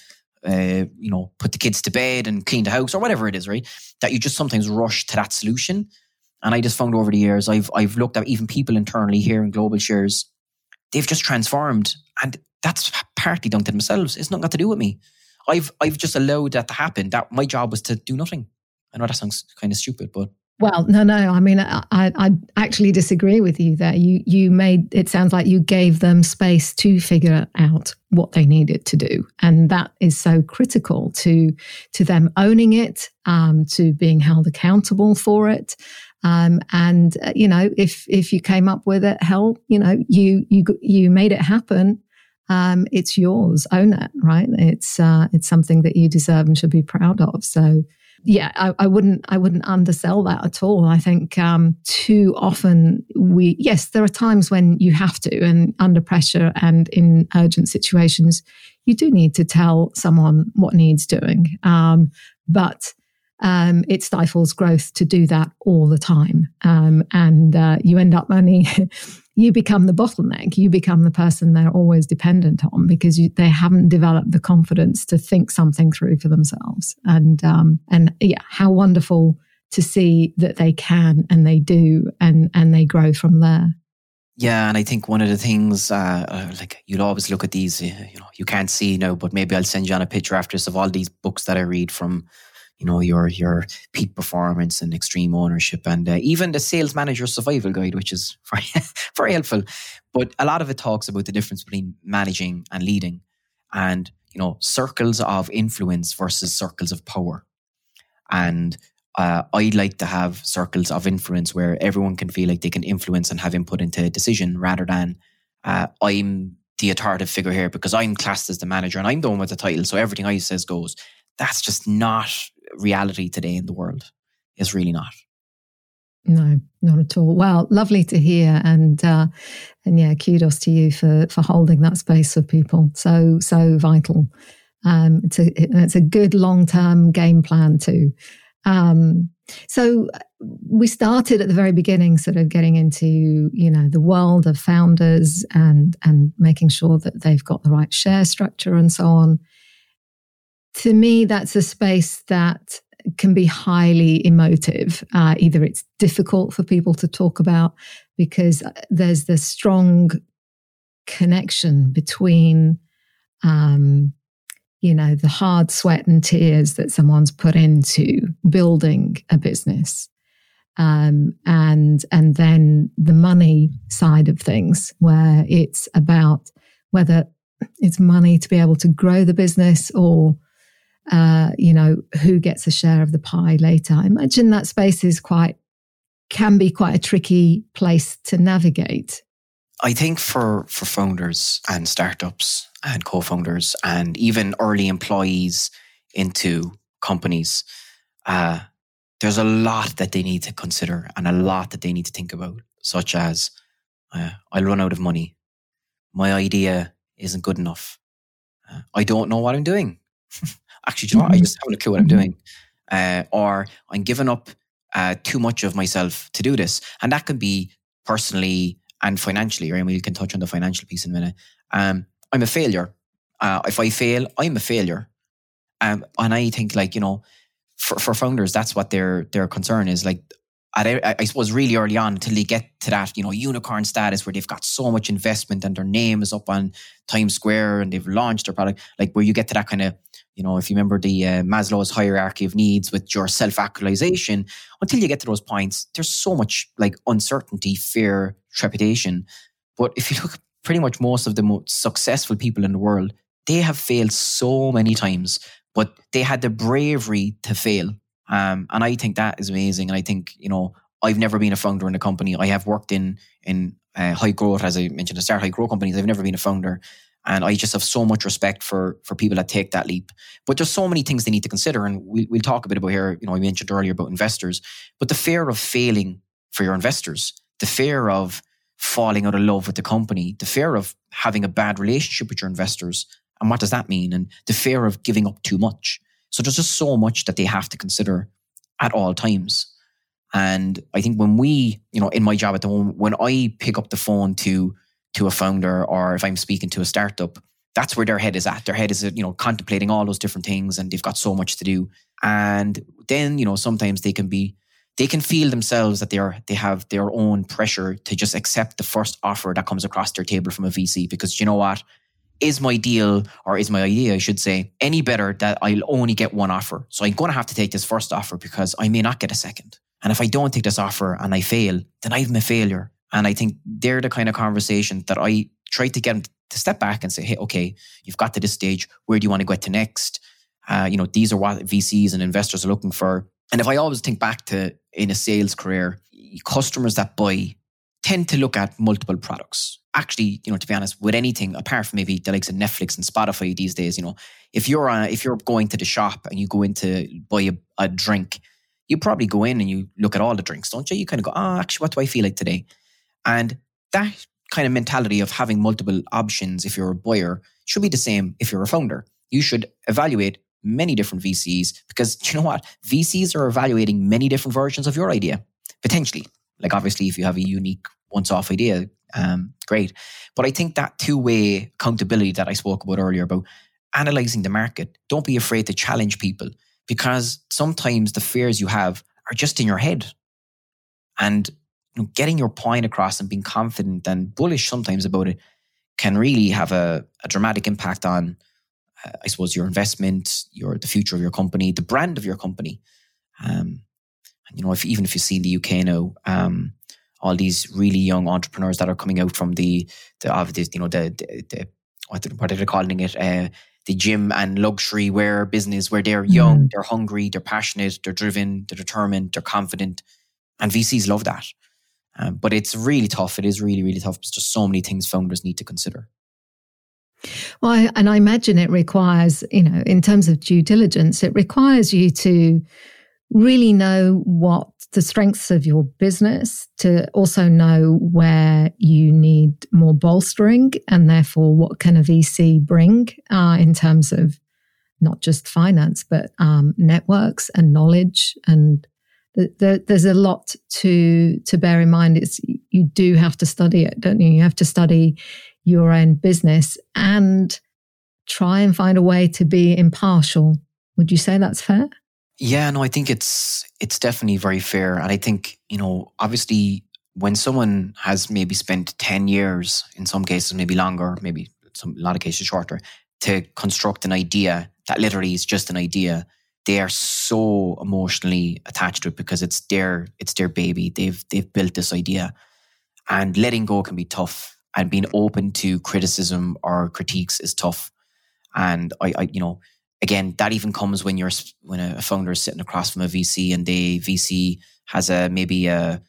uh, you know, put the kids to bed and clean the house or whatever it is, right? That you just sometimes rush to that solution. And I just found over the years, I've I've looked at even people internally here in Global Shares, they've just transformed, and that's partly done to themselves. It's not got to do with me. I've I've just allowed that to happen. That my job was to do nothing. I know that sounds kind of stupid, but well, no, no. I mean, I, I actually disagree with you there. You you made it sounds like you gave them space to figure out what they needed to do, and that is so critical to to them owning it, um, to being held accountable for it. Um, and uh, you know, if if you came up with it, hell, you know, you you you made it happen. Um, it's yours. Own it, right? It's uh, it's something that you deserve and should be proud of. So yeah, I, I, wouldn't I wouldn't undersell that at all. I think um, too often we yes, there are times when you have to, and under pressure and in urgent situations, you do need to tell someone what needs doing. Um, but um, it stifles growth to do that all the time, um, and uh, you end up only you become the bottleneck. You become the person they're always dependent on because you, they haven't developed the confidence to think something through for themselves. And um, and yeah, how wonderful to see that they can and they do and and they grow from there. Yeah, and I think one of the things, uh, uh, like you'll always look at these, uh, you know, you can't see now, but maybe I'll send you on a picture after this of all these books that I read from you know your your peak performance and extreme ownership and uh, even the sales manager survival guide which is very, very helpful but a lot of it talks about the difference between managing and leading and you know circles of influence versus circles of power and uh, I'd like to have circles of influence where everyone can feel like they can influence and have input into a decision rather than uh, I'm the authoritative figure here because I'm classed as the manager and I'm the one with the title. So everything I says goes. That's just not reality today in the world. Is really not. No, not at all. Well, lovely to hear, and uh, and yeah, kudos to you for for holding that space for people. So so vital. Um, it's a it's a good long term game plan too. Um, so we started at the very beginning, sort of getting into you know the world of founders and and making sure that they've got the right share structure and so on to me, that's a space that can be highly emotive. Uh, either it's difficult for people to talk about because uh, there's this strong connection between, um, you know, the hard sweat and tears that someone's put into building a business. Um, and and then the money side of things, where it's about whether it's money to be able to grow the business or uh, you know, who gets a share of the pie later. I imagine that space is quite, can be quite a tricky place to navigate. I think for, for founders and startups and co founders and even early employees into companies, uh, there's a lot that they need to consider and a lot that they need to think about, such as uh, I'll run out of money. My idea isn't good enough. Uh, I don't know what I'm doing. actually, you know, I mm-hmm. just haven't a clue what I'm doing. Uh, or I'm giving up uh, too much of myself to do this. And that can be personally and financially, right? And we can touch on the financial piece in a minute. Um, I'm a failure. Uh, if I fail, I'm a failure. Um, and I think like, you know, for, for founders, that's what their their concern is. Like at, I suppose really early on until they get to that, you know, unicorn status where they've got so much investment and their name is up on Times Square and they've launched their product, like where you get to that kind of, you know, if you remember the uh, Maslow's hierarchy of needs with your self-actualization, until you get to those points, there's so much like uncertainty, fear, trepidation. But if you look pretty much most of the most successful people in the world, they have failed so many times, but they had the bravery to fail um, and I think that is amazing. And I think, you know, I've never been a founder in a company. I have worked in in uh, high growth, as I mentioned, to start high growth companies. I've never been a founder. And I just have so much respect for for people that take that leap. But there's so many things they need to consider. And we'll, we'll talk a bit about here. You know, I mentioned earlier about investors, but the fear of failing for your investors, the fear of falling out of love with the company, the fear of having a bad relationship with your investors. And what does that mean? And the fear of giving up too much. So there's just so much that they have to consider at all times. And I think when we, you know, in my job at the moment, when I pick up the phone to to a founder or if I'm speaking to a startup, that's where their head is at. Their head is, you know, contemplating all those different things and they've got so much to do. And then, you know, sometimes they can be they can feel themselves that they are they have their own pressure to just accept the first offer that comes across their table from a VC because you know what is my deal or is my idea I should say any better that I'll only get one offer. So I'm going to have to take this first offer because I may not get a second. And if I don't take this offer and I fail then I'm a failure. And I think they're the kind of conversation that I try to get them to step back and say hey okay you've got to this stage. Where do you want to get to next? Uh, you know these are what VCs and investors are looking for. And if I always think back to in a sales career, customers that buy tend to look at multiple products. Actually, you know, to be honest, with anything apart from maybe the likes of Netflix and Spotify these days, you know, if you're uh, if you're going to the shop and you go in to buy a, a, drink, you probably go in and you look at all the drinks, don't you? You kind of go, oh, actually, what do I feel like today? And that kind of mentality of having multiple options if you're a buyer should be the same if you're a founder. You should evaluate many different VCs because you know what? VCs are evaluating many different versions of your idea, potentially. Like, obviously, if you have a unique once off idea, um, great. But I think that two way accountability that I spoke about earlier about analyzing the market, don't be afraid to challenge people because sometimes the fears you have are just in your head. And you know, getting your point across and being confident and bullish sometimes about it can really have a, a dramatic impact on uh, I suppose your investment, your the future of your company, the brand of your company. Um, and you know, if even if you see in the UK now, um, all these really young entrepreneurs that are coming out from the the of this, you know, the the, the what, what are they calling it? Uh, the gym and luxury wear business where they're young, mm. they're hungry, they're passionate, they're driven, they're determined, they're confident. And VCs love that. Um, but it's really tough. It is really, really tough. There's just so many things founders need to consider. Well, and I imagine it requires, you know, in terms of due diligence, it requires you to really know what the strengths of your business, to also know where you need more bolstering, and therefore what can a VC bring uh, in terms of not just finance, but um, networks and knowledge and there's a lot to to bear in mind. It's you do have to study it, don't you? You have to study your own business and try and find a way to be impartial. Would you say that's fair? Yeah, no, I think it's it's definitely very fair. And I think, you know, obviously when someone has maybe spent 10 years, in some cases maybe longer, maybe some a lot of cases shorter, to construct an idea that literally is just an idea, they are so emotionally attached to it because it's their it's their baby. They've they've built this idea. And letting go can be tough and being open to criticism or critiques is tough. And I, I you know, again, that even comes when you're when a founder is sitting across from a VC and the VC has a maybe a,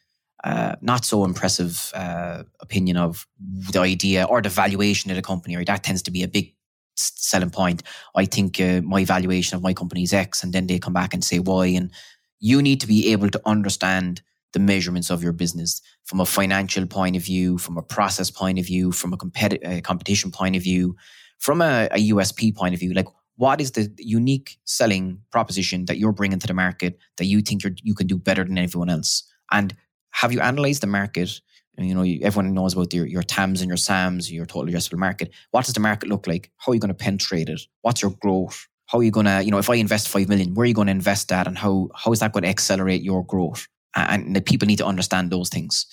a not so impressive uh, opinion of the idea or the valuation of the company, or that tends to be a big selling point. I think uh, my valuation of my company is X, and then they come back and say Y, and you need to be able to understand the measurements of your business from a financial point of view, from a process point of view, from a competi- uh, competition point of view, from a, a USP point of view. Like, what is the unique selling proposition that you're bringing to the market that you think you can do better than everyone else? And have you analyzed the market? You know, everyone knows about your, your TAMs and your SAMs, your total addressable market. What does the market look like? How are you going to penetrate it? What's your growth? How are you going to, you know, if I invest 5 million, where are you going to invest that and how, how is that going to accelerate your growth? and the people need to understand those things.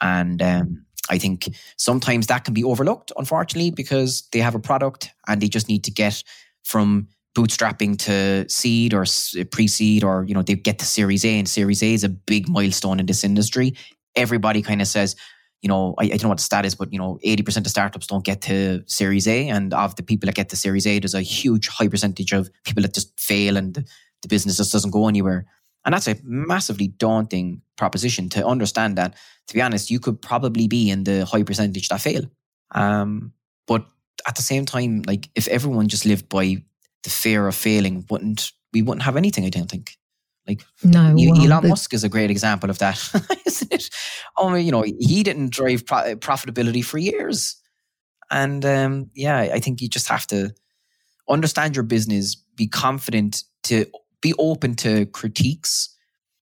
And um, I think sometimes that can be overlooked, unfortunately, because they have a product and they just need to get from bootstrapping to seed or pre-seed or you know they get to series a and series a is a big milestone in this industry everybody kind of says you know I, I, don't know what the stat is but you know 80% of startups don't get to series a and of the people that get to series a there's a huge high percentage of people that just fail and the, business just doesn't go anywhere and that's a massively daunting proposition to understand that, to be honest, you could probably be in the high percentage that fail. Um, but at the same time, like if everyone just lived by the fear of failing, wouldn't we wouldn't have anything, I don't think. Like no, well, Elon Musk is a great example of that, isn't it? I mean, you know, he didn't drive pro- profitability for years. And um, yeah, I think you just have to understand your business, be confident to be open to critiques.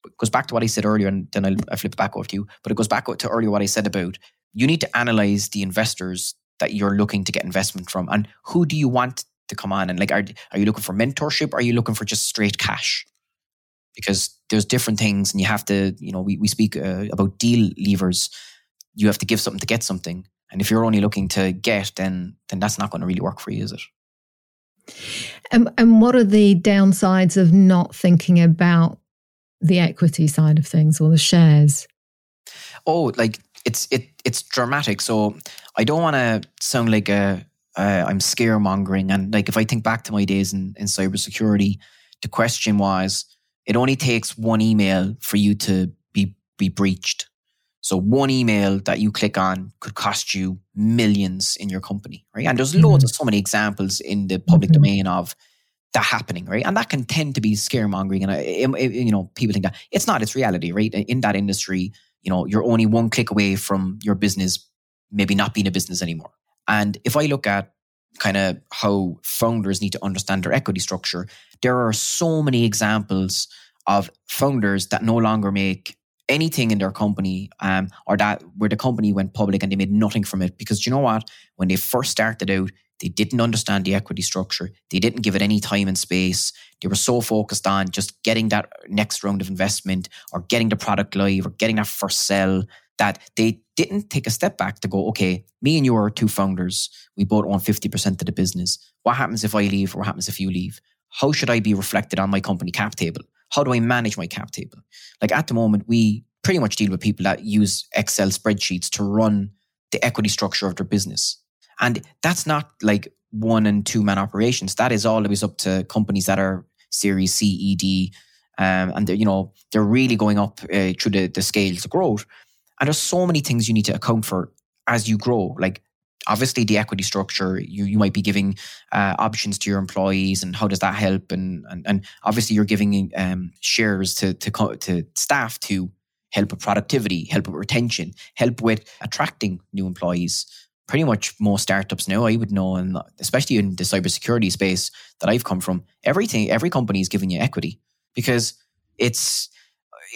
It goes back to what I said earlier, and then I'll, I'll flip back over to you. But it goes back to earlier what I said about you need to analyze the investors that you're looking to get investment from, and who do you want to come on? And like, are are you looking for mentorship? Or are you looking for just straight cash? Because there's different things, and you have to, you know, we we speak uh, about deal levers. You have to give something to get something, and if you're only looking to get, then then that's not going to really work for you, is it? And, and what are the downsides of not thinking about the equity side of things or the shares? Oh, like it's it it's dramatic. So I don't want to sound like a uh, I'm scaremongering. And like if I think back to my days in, in cybersecurity, the question was it only takes one email for you to be be breached. So one email that you click on could cost you millions in your company, right? And there's loads mm-hmm. of so many examples in the public mm-hmm. domain of that happening, right? And that can tend to be scaremongering, and it, it, you know people think that it's not. It's reality, right? In that industry, you know, you're only one click away from your business maybe not being a business anymore. And if I look at kind of how founders need to understand their equity structure, there are so many examples of founders that no longer make anything in their company um, or that where the company went public and they made nothing from it because you know what when they first started out they didn't understand the equity structure. They didn't give it any time and space. They were so focused on just getting that next round of investment or getting the product live or getting that first sell that they didn't take a step back to go okay me and you are two founders. We both own 50% of the business. What happens if i leave? What happens if you leave? How should i be reflected on my company cap table? How do I manage my cap table? Like at the moment, we pretty much deal with people that use Excel spreadsheets to run the equity structure of their business. And that's not like one and two man operations. That is always up to companies that are Series C, E, D, um, and they're, you know they're really going up uh, through the, the scales of growth. And there's so many things you need to account for as you grow. Like obviously the equity structure you you might be giving uh, options to your employees and how does that help and and, and obviously you're giving um, shares to to to staff to help with productivity help with retention help with attracting new employees pretty much most startups now i would know and especially in the cybersecurity space that i've come from everything every company is giving you equity because it's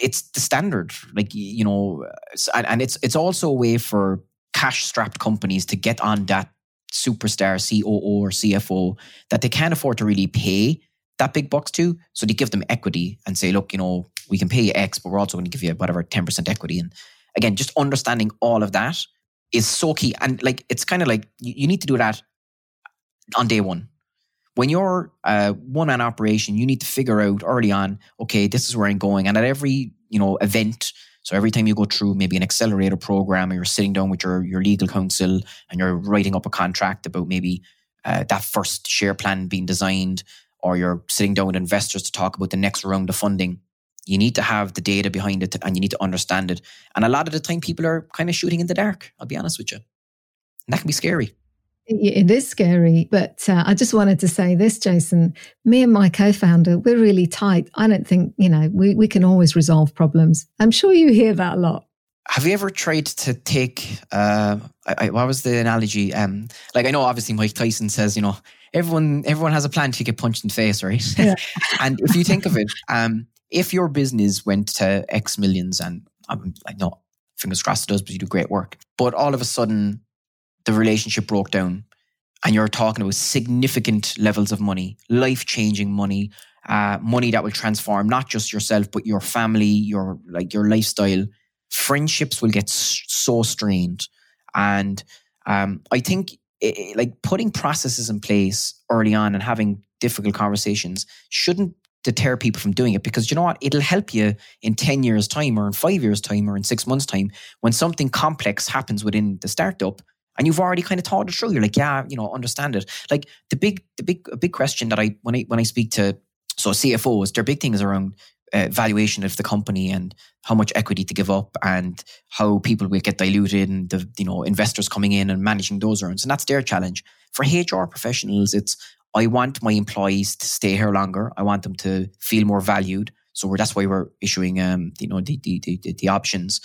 it's the standard like you know and, and it's it's also a way for cash strapped companies to get on that superstar COO or CFO that they can't afford to really pay that big bucks to. So they give them equity and say, look, you know, we can pay you X, but we're also going to give you whatever 10% equity. And again, just understanding all of that is so key. And like, it's kind of like you, you need to do that on day one. When you're a one man operation, you need to figure out early on, okay, this is where I'm going. And at every, you know, event, so every time you go through maybe an accelerator program or you're sitting down with your, your legal counsel and you're writing up a contract about maybe uh, that first share plan being designed, or you're sitting down with investors to talk about the next round of funding, you need to have the data behind it and you need to understand it. And a lot of the time, people are kind of shooting in the dark, I'll be honest with you. And that can be scary. It is scary, but uh, I just wanted to say this, Jason. Me and my co founder, we're really tight. I don't think, you know, we, we can always resolve problems. I'm sure you hear that a lot. Have you ever tried to take, uh, I, I, what was the analogy? Um, like, I know obviously Mike Tyson says, you know, everyone everyone has a plan to get punched in the face, right? Yeah. and if you think of it, um, if your business went to X millions, and I'm, like, know, fingers crossed it does, but you do great work, but all of a sudden the relationship broke down and you're talking about significant levels of money, life changing money, uh, money that will transform not just yourself, but your family, your like your lifestyle, friendships will get so strained. And um, I think it, like putting processes in place early on and having difficult conversations shouldn't deter people from doing it because you know what it'll help you in 10 years time or in 5 years time or in 6 months time when something complex happens within the startup and you've already kind of thought it through. You're like, yeah, you know, understand it. Like the big, the big, a big question that I when I when I speak to so CFOs, their big things around uh, valuation of the company and how much equity to give up and how people will get diluted and the you know investors coming in and managing those rounds and that's their challenge. For HR professionals, it's I want my employees to stay here longer. I want them to feel more valued. So that's why we're issuing um, you know the the, the, the options.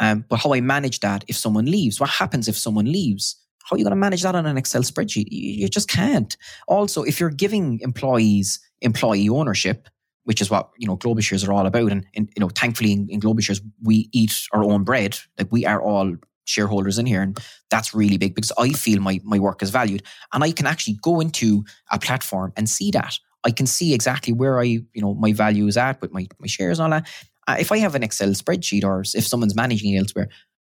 Um, but how I manage that if someone leaves, what happens if someone leaves? How are you going to manage that on an Excel spreadsheet? You, you just can't. Also, if you're giving employees employee ownership, which is what you know Global Shares are all about, and, and you know, thankfully in, in Global Shares we eat our own bread. Like we are all shareholders in here, and that's really big because I feel my my work is valued, and I can actually go into a platform and see that I can see exactly where I, you know, my value is at with my, my shares and all that. Uh, if I have an Excel spreadsheet or if someone's managing it elsewhere,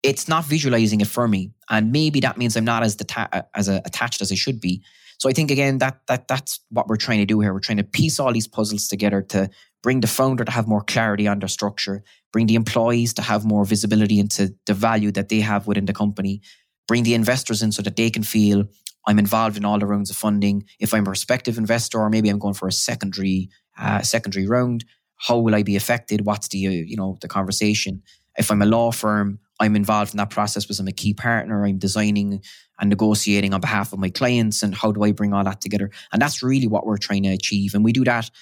it's not visualizing it for me. And maybe that means I'm not as, deta- as uh, attached as I should be. So I think again that that that's what we're trying to do here. We're trying to piece all these puzzles together to bring the founder to have more clarity on their structure, bring the employees to have more visibility into the value that they have within the company, bring the investors in so that they can feel I'm involved in all the rounds of funding. If I'm a prospective investor, or maybe I'm going for a secondary uh, secondary round, how will I be affected? What's the uh, you know the conversation? If I'm a law firm, I'm involved in that process because I'm a key partner. I'm designing and negotiating on behalf of my clients, and how do I bring all that together? And that's really what we're trying to achieve. And we do that,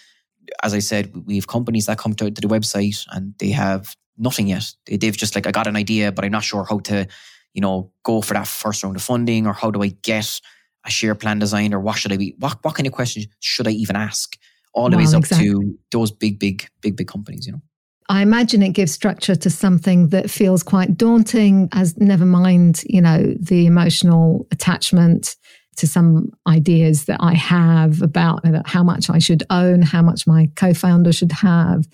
as I said, we have companies that come to, to the website and they have nothing yet. They've just like I got an idea, but I'm not sure how to, you know, go for that first round of funding, or how do I get a share plan design, or what should I be? What what kind of questions should I even ask? All the well, ways up exactly. to those big, big, big, big companies, you know. I imagine it gives structure to something that feels quite daunting, as never mind, you know, the emotional attachment to some ideas that I have about how much I should own, how much my co founder should have,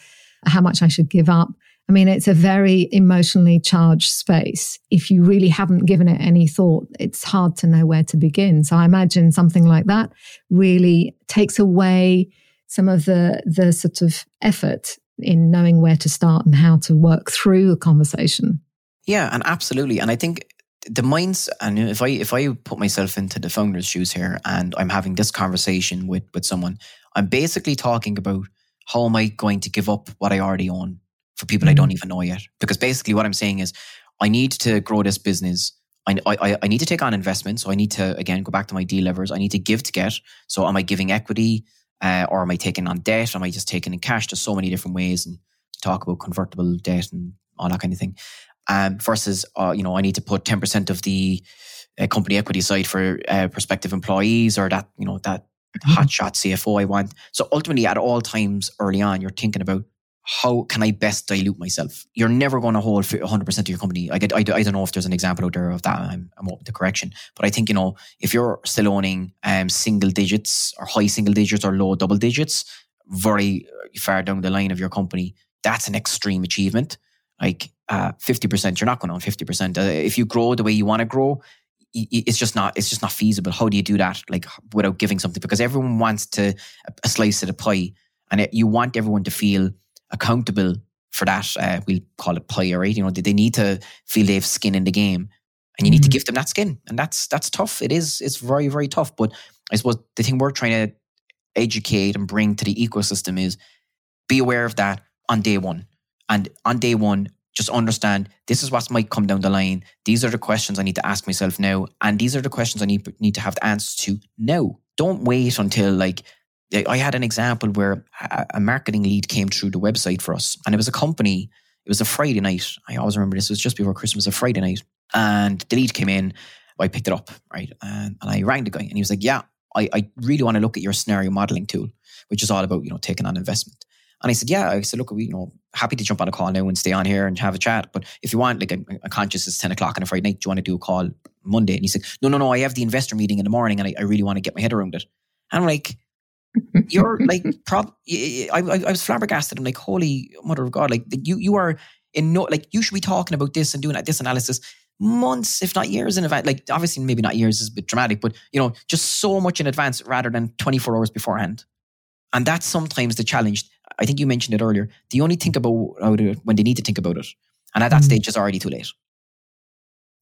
how much I should give up. I mean, it's a very emotionally charged space. If you really haven't given it any thought, it's hard to know where to begin. So I imagine something like that really takes away some of the the sort of effort in knowing where to start and how to work through a conversation. Yeah, and absolutely. And I think the minds and if I if I put myself into the founder's shoes here and I'm having this conversation with with someone, I'm basically talking about how am I going to give up what I already own for people mm-hmm. I don't even know yet? Because basically what I'm saying is I need to grow this business. I, I, I need to take on investment. So I need to, again, go back to my D levers. I need to give to get. So am I giving equity? Uh, or am I taking on debt? Am I just taking in cash? There's so many different ways and talk about convertible debt and all that kind of thing. Um, versus, uh, you know, I need to put 10% of the uh, company equity aside for uh, prospective employees or that, you know, that mm-hmm. hotshot CFO I want. So ultimately, at all times early on, you're thinking about how can I best dilute myself? You're never going to hold 100% of your company. I, get, I, I don't know if there's an example out there of that. I'm, I'm open to correction. But I think, you know, if you're still owning um, single digits or high single digits or low double digits, very far down the line of your company, that's an extreme achievement. Like uh, 50%, you're not going to own 50%. Uh, if you grow the way you want to grow, it's just not it's just not feasible. How do you do that like without giving something? Because everyone wants to a slice of the pie, and it, you want everyone to feel accountable for that. Uh, we'll call it player, right? You know, they need to feel they have skin in the game, and you need mm-hmm. to give them that skin, and that's that's tough. It is. It's very very tough. But I suppose the thing we're trying to educate and bring to the ecosystem is be aware of that on day one, and on day one. Just understand this is what might come down the line. These are the questions I need to ask myself now, and these are the questions I need need to have the answers to now. Don't wait until like I had an example where a marketing lead came through the website for us, and it was a company. It was a Friday night. I always remember this. It was just before Christmas, a Friday night, and the lead came in. I picked it up, right, and, and I rang the guy, and he was like, "Yeah, I, I really want to look at your scenario modeling tool, which is all about you know taking on investment." And I said, "Yeah." I said, "Look, we you know happy to jump on a call now and stay on here and have a chat, but if you want, like, I'm, I'm conscious it's ten o'clock on a Friday night. Do you want to do a call Monday?" And he said, "No, no, no. I have the investor meeting in the morning, and I, I really want to get my head around it." And I'm like, you're like, prob- I, I, I was flabbergasted. I'm like, holy mother of God, like you, you are in no, like you should be talking about this and doing this analysis months, if not years in advance. Like obviously, maybe not years is a bit dramatic, but you know, just so much in advance rather than 24 hours beforehand. And that's sometimes the challenge. I think you mentioned it earlier. They only think about it when they need to think about it, and at that mm. stage, it's already too late.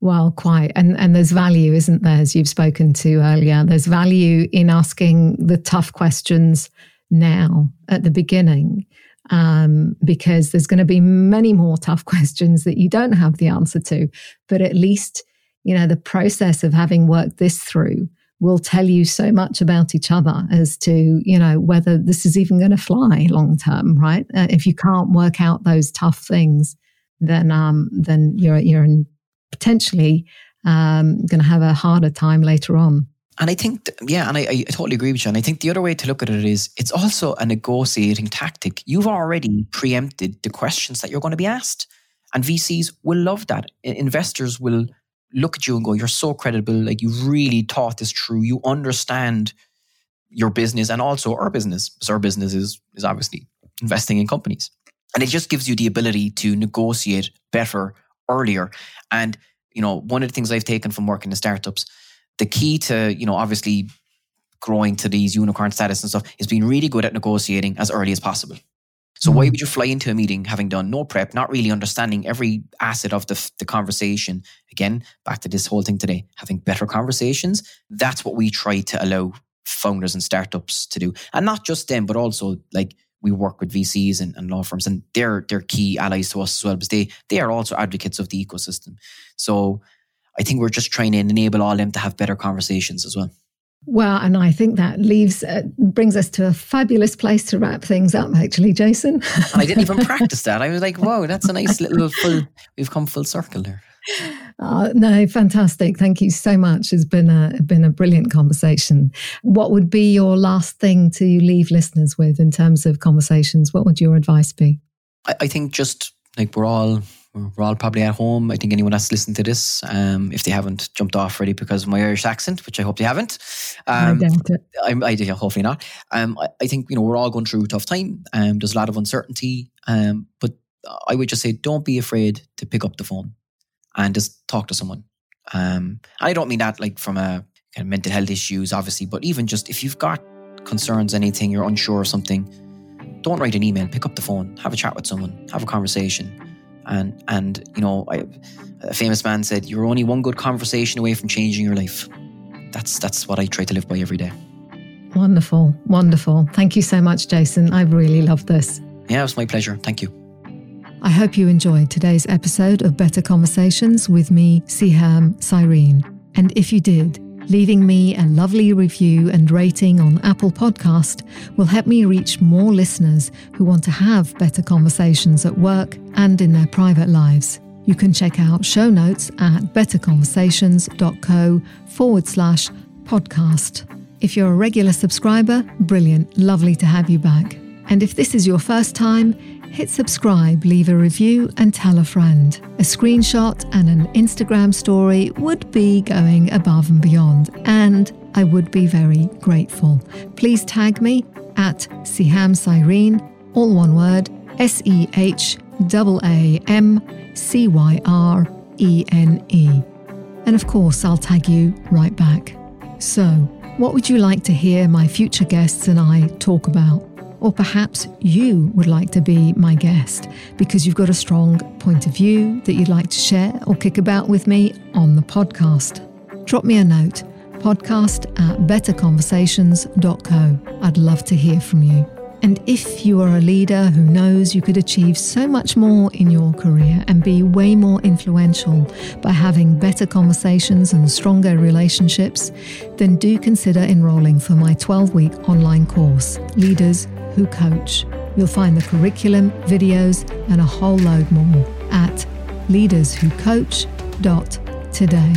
Well, quite. And and there's value, isn't there, as you've spoken to earlier? There's value in asking the tough questions now at the beginning. Um, because there's going to be many more tough questions that you don't have the answer to. But at least, you know, the process of having worked this through will tell you so much about each other as to, you know, whether this is even going to fly long term, right? Uh, if you can't work out those tough things, then um, then you're you're in potentially um, going to have a harder time later on. And I think, yeah, and I, I, totally agree with you. And I think the other way to look at it is it's also a negotiating tactic. You've already preempted the questions that you're going to be asked. And VCs will love that. Investors will look at you and go, You're so credible. Like you really thought this through. You understand your business and also our business. Because our business is, is obviously investing in companies. And it just gives you the ability to negotiate better earlier. And, you know, one of the things I've taken from working in startups, the key to, you know, obviously growing to these unicorn status and stuff is being really good at negotiating as early as possible. So why mm-hmm. would you fly into a meeting having done no prep, not really understanding every asset of the, the conversation? Again, back to this whole thing today, having better conversations. That's what we try to allow founders and startups to do. And not just them, but also like we work with VCs and, and law firms and they're they're key allies to us as well because they they are also advocates of the ecosystem. So I think we're just trying to enable all of them to have better conversations as well. Well, and I think that leaves uh, brings us to a fabulous place to wrap things up. Actually, Jason. and I didn't even practice that. I was like, "Whoa, that's a nice little full." We've come full circle there. Uh, no, fantastic. Thank you so much. It's been a been a brilliant conversation. What would be your last thing to leave listeners with in terms of conversations? What would your advice be? I, I think just like we're all we're all probably at home. I think anyone that's listened to this, um, if they haven't jumped off already because of my Irish accent, which I hope they haven't, um, I doubt it. I, I, hopefully not. Um, I, I, think you know we're all going through a tough time. Um, there's a lot of uncertainty, um, but I would just say don't be afraid to pick up the phone and just talk to someone. Um, I don't mean that like from a kind of mental health issues, obviously, but even just if you've got concerns, anything you're unsure of something, don't write an email. Pick up the phone, have a chat with someone, have a conversation and and you know, I, a famous man said, "You're only one good conversation away from changing your life." That's that's what I try to live by every day. Wonderful, wonderful. Thank you so much, Jason. I really love this. Yeah, it was my pleasure. Thank you. I hope you enjoyed today's episode of Better Conversations with me, Sehaam Cyrene. And if you did, Leaving me a lovely review and rating on Apple Podcast will help me reach more listeners who want to have better conversations at work and in their private lives. You can check out show notes at betterconversations.co forward slash podcast. If you're a regular subscriber, brilliant, lovely to have you back. And if this is your first time, hit subscribe, leave a review, and tell a friend. A screenshot and an Instagram story would be going above and beyond, and I would be very grateful. Please tag me at Sehaam Cyrene, all one word, S E H A A M C Y R E N E. And of course, I'll tag you right back. So, what would you like to hear my future guests and I talk about? Or perhaps you would like to be my guest because you've got a strong point of view that you'd like to share or kick about with me on the podcast. Drop me a note podcast at betterconversations.co. I'd love to hear from you. And if you are a leader who knows you could achieve so much more in your career and be way more influential by having better conversations and stronger relationships, then do consider enrolling for my 12 week online course, Leaders who coach. You'll find the curriculum, videos, and a whole load more at leaderswhocoach.today.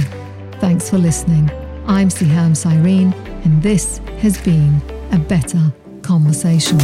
Thanks for listening. I'm Sehaam Cyrene, and this has been a better conversation.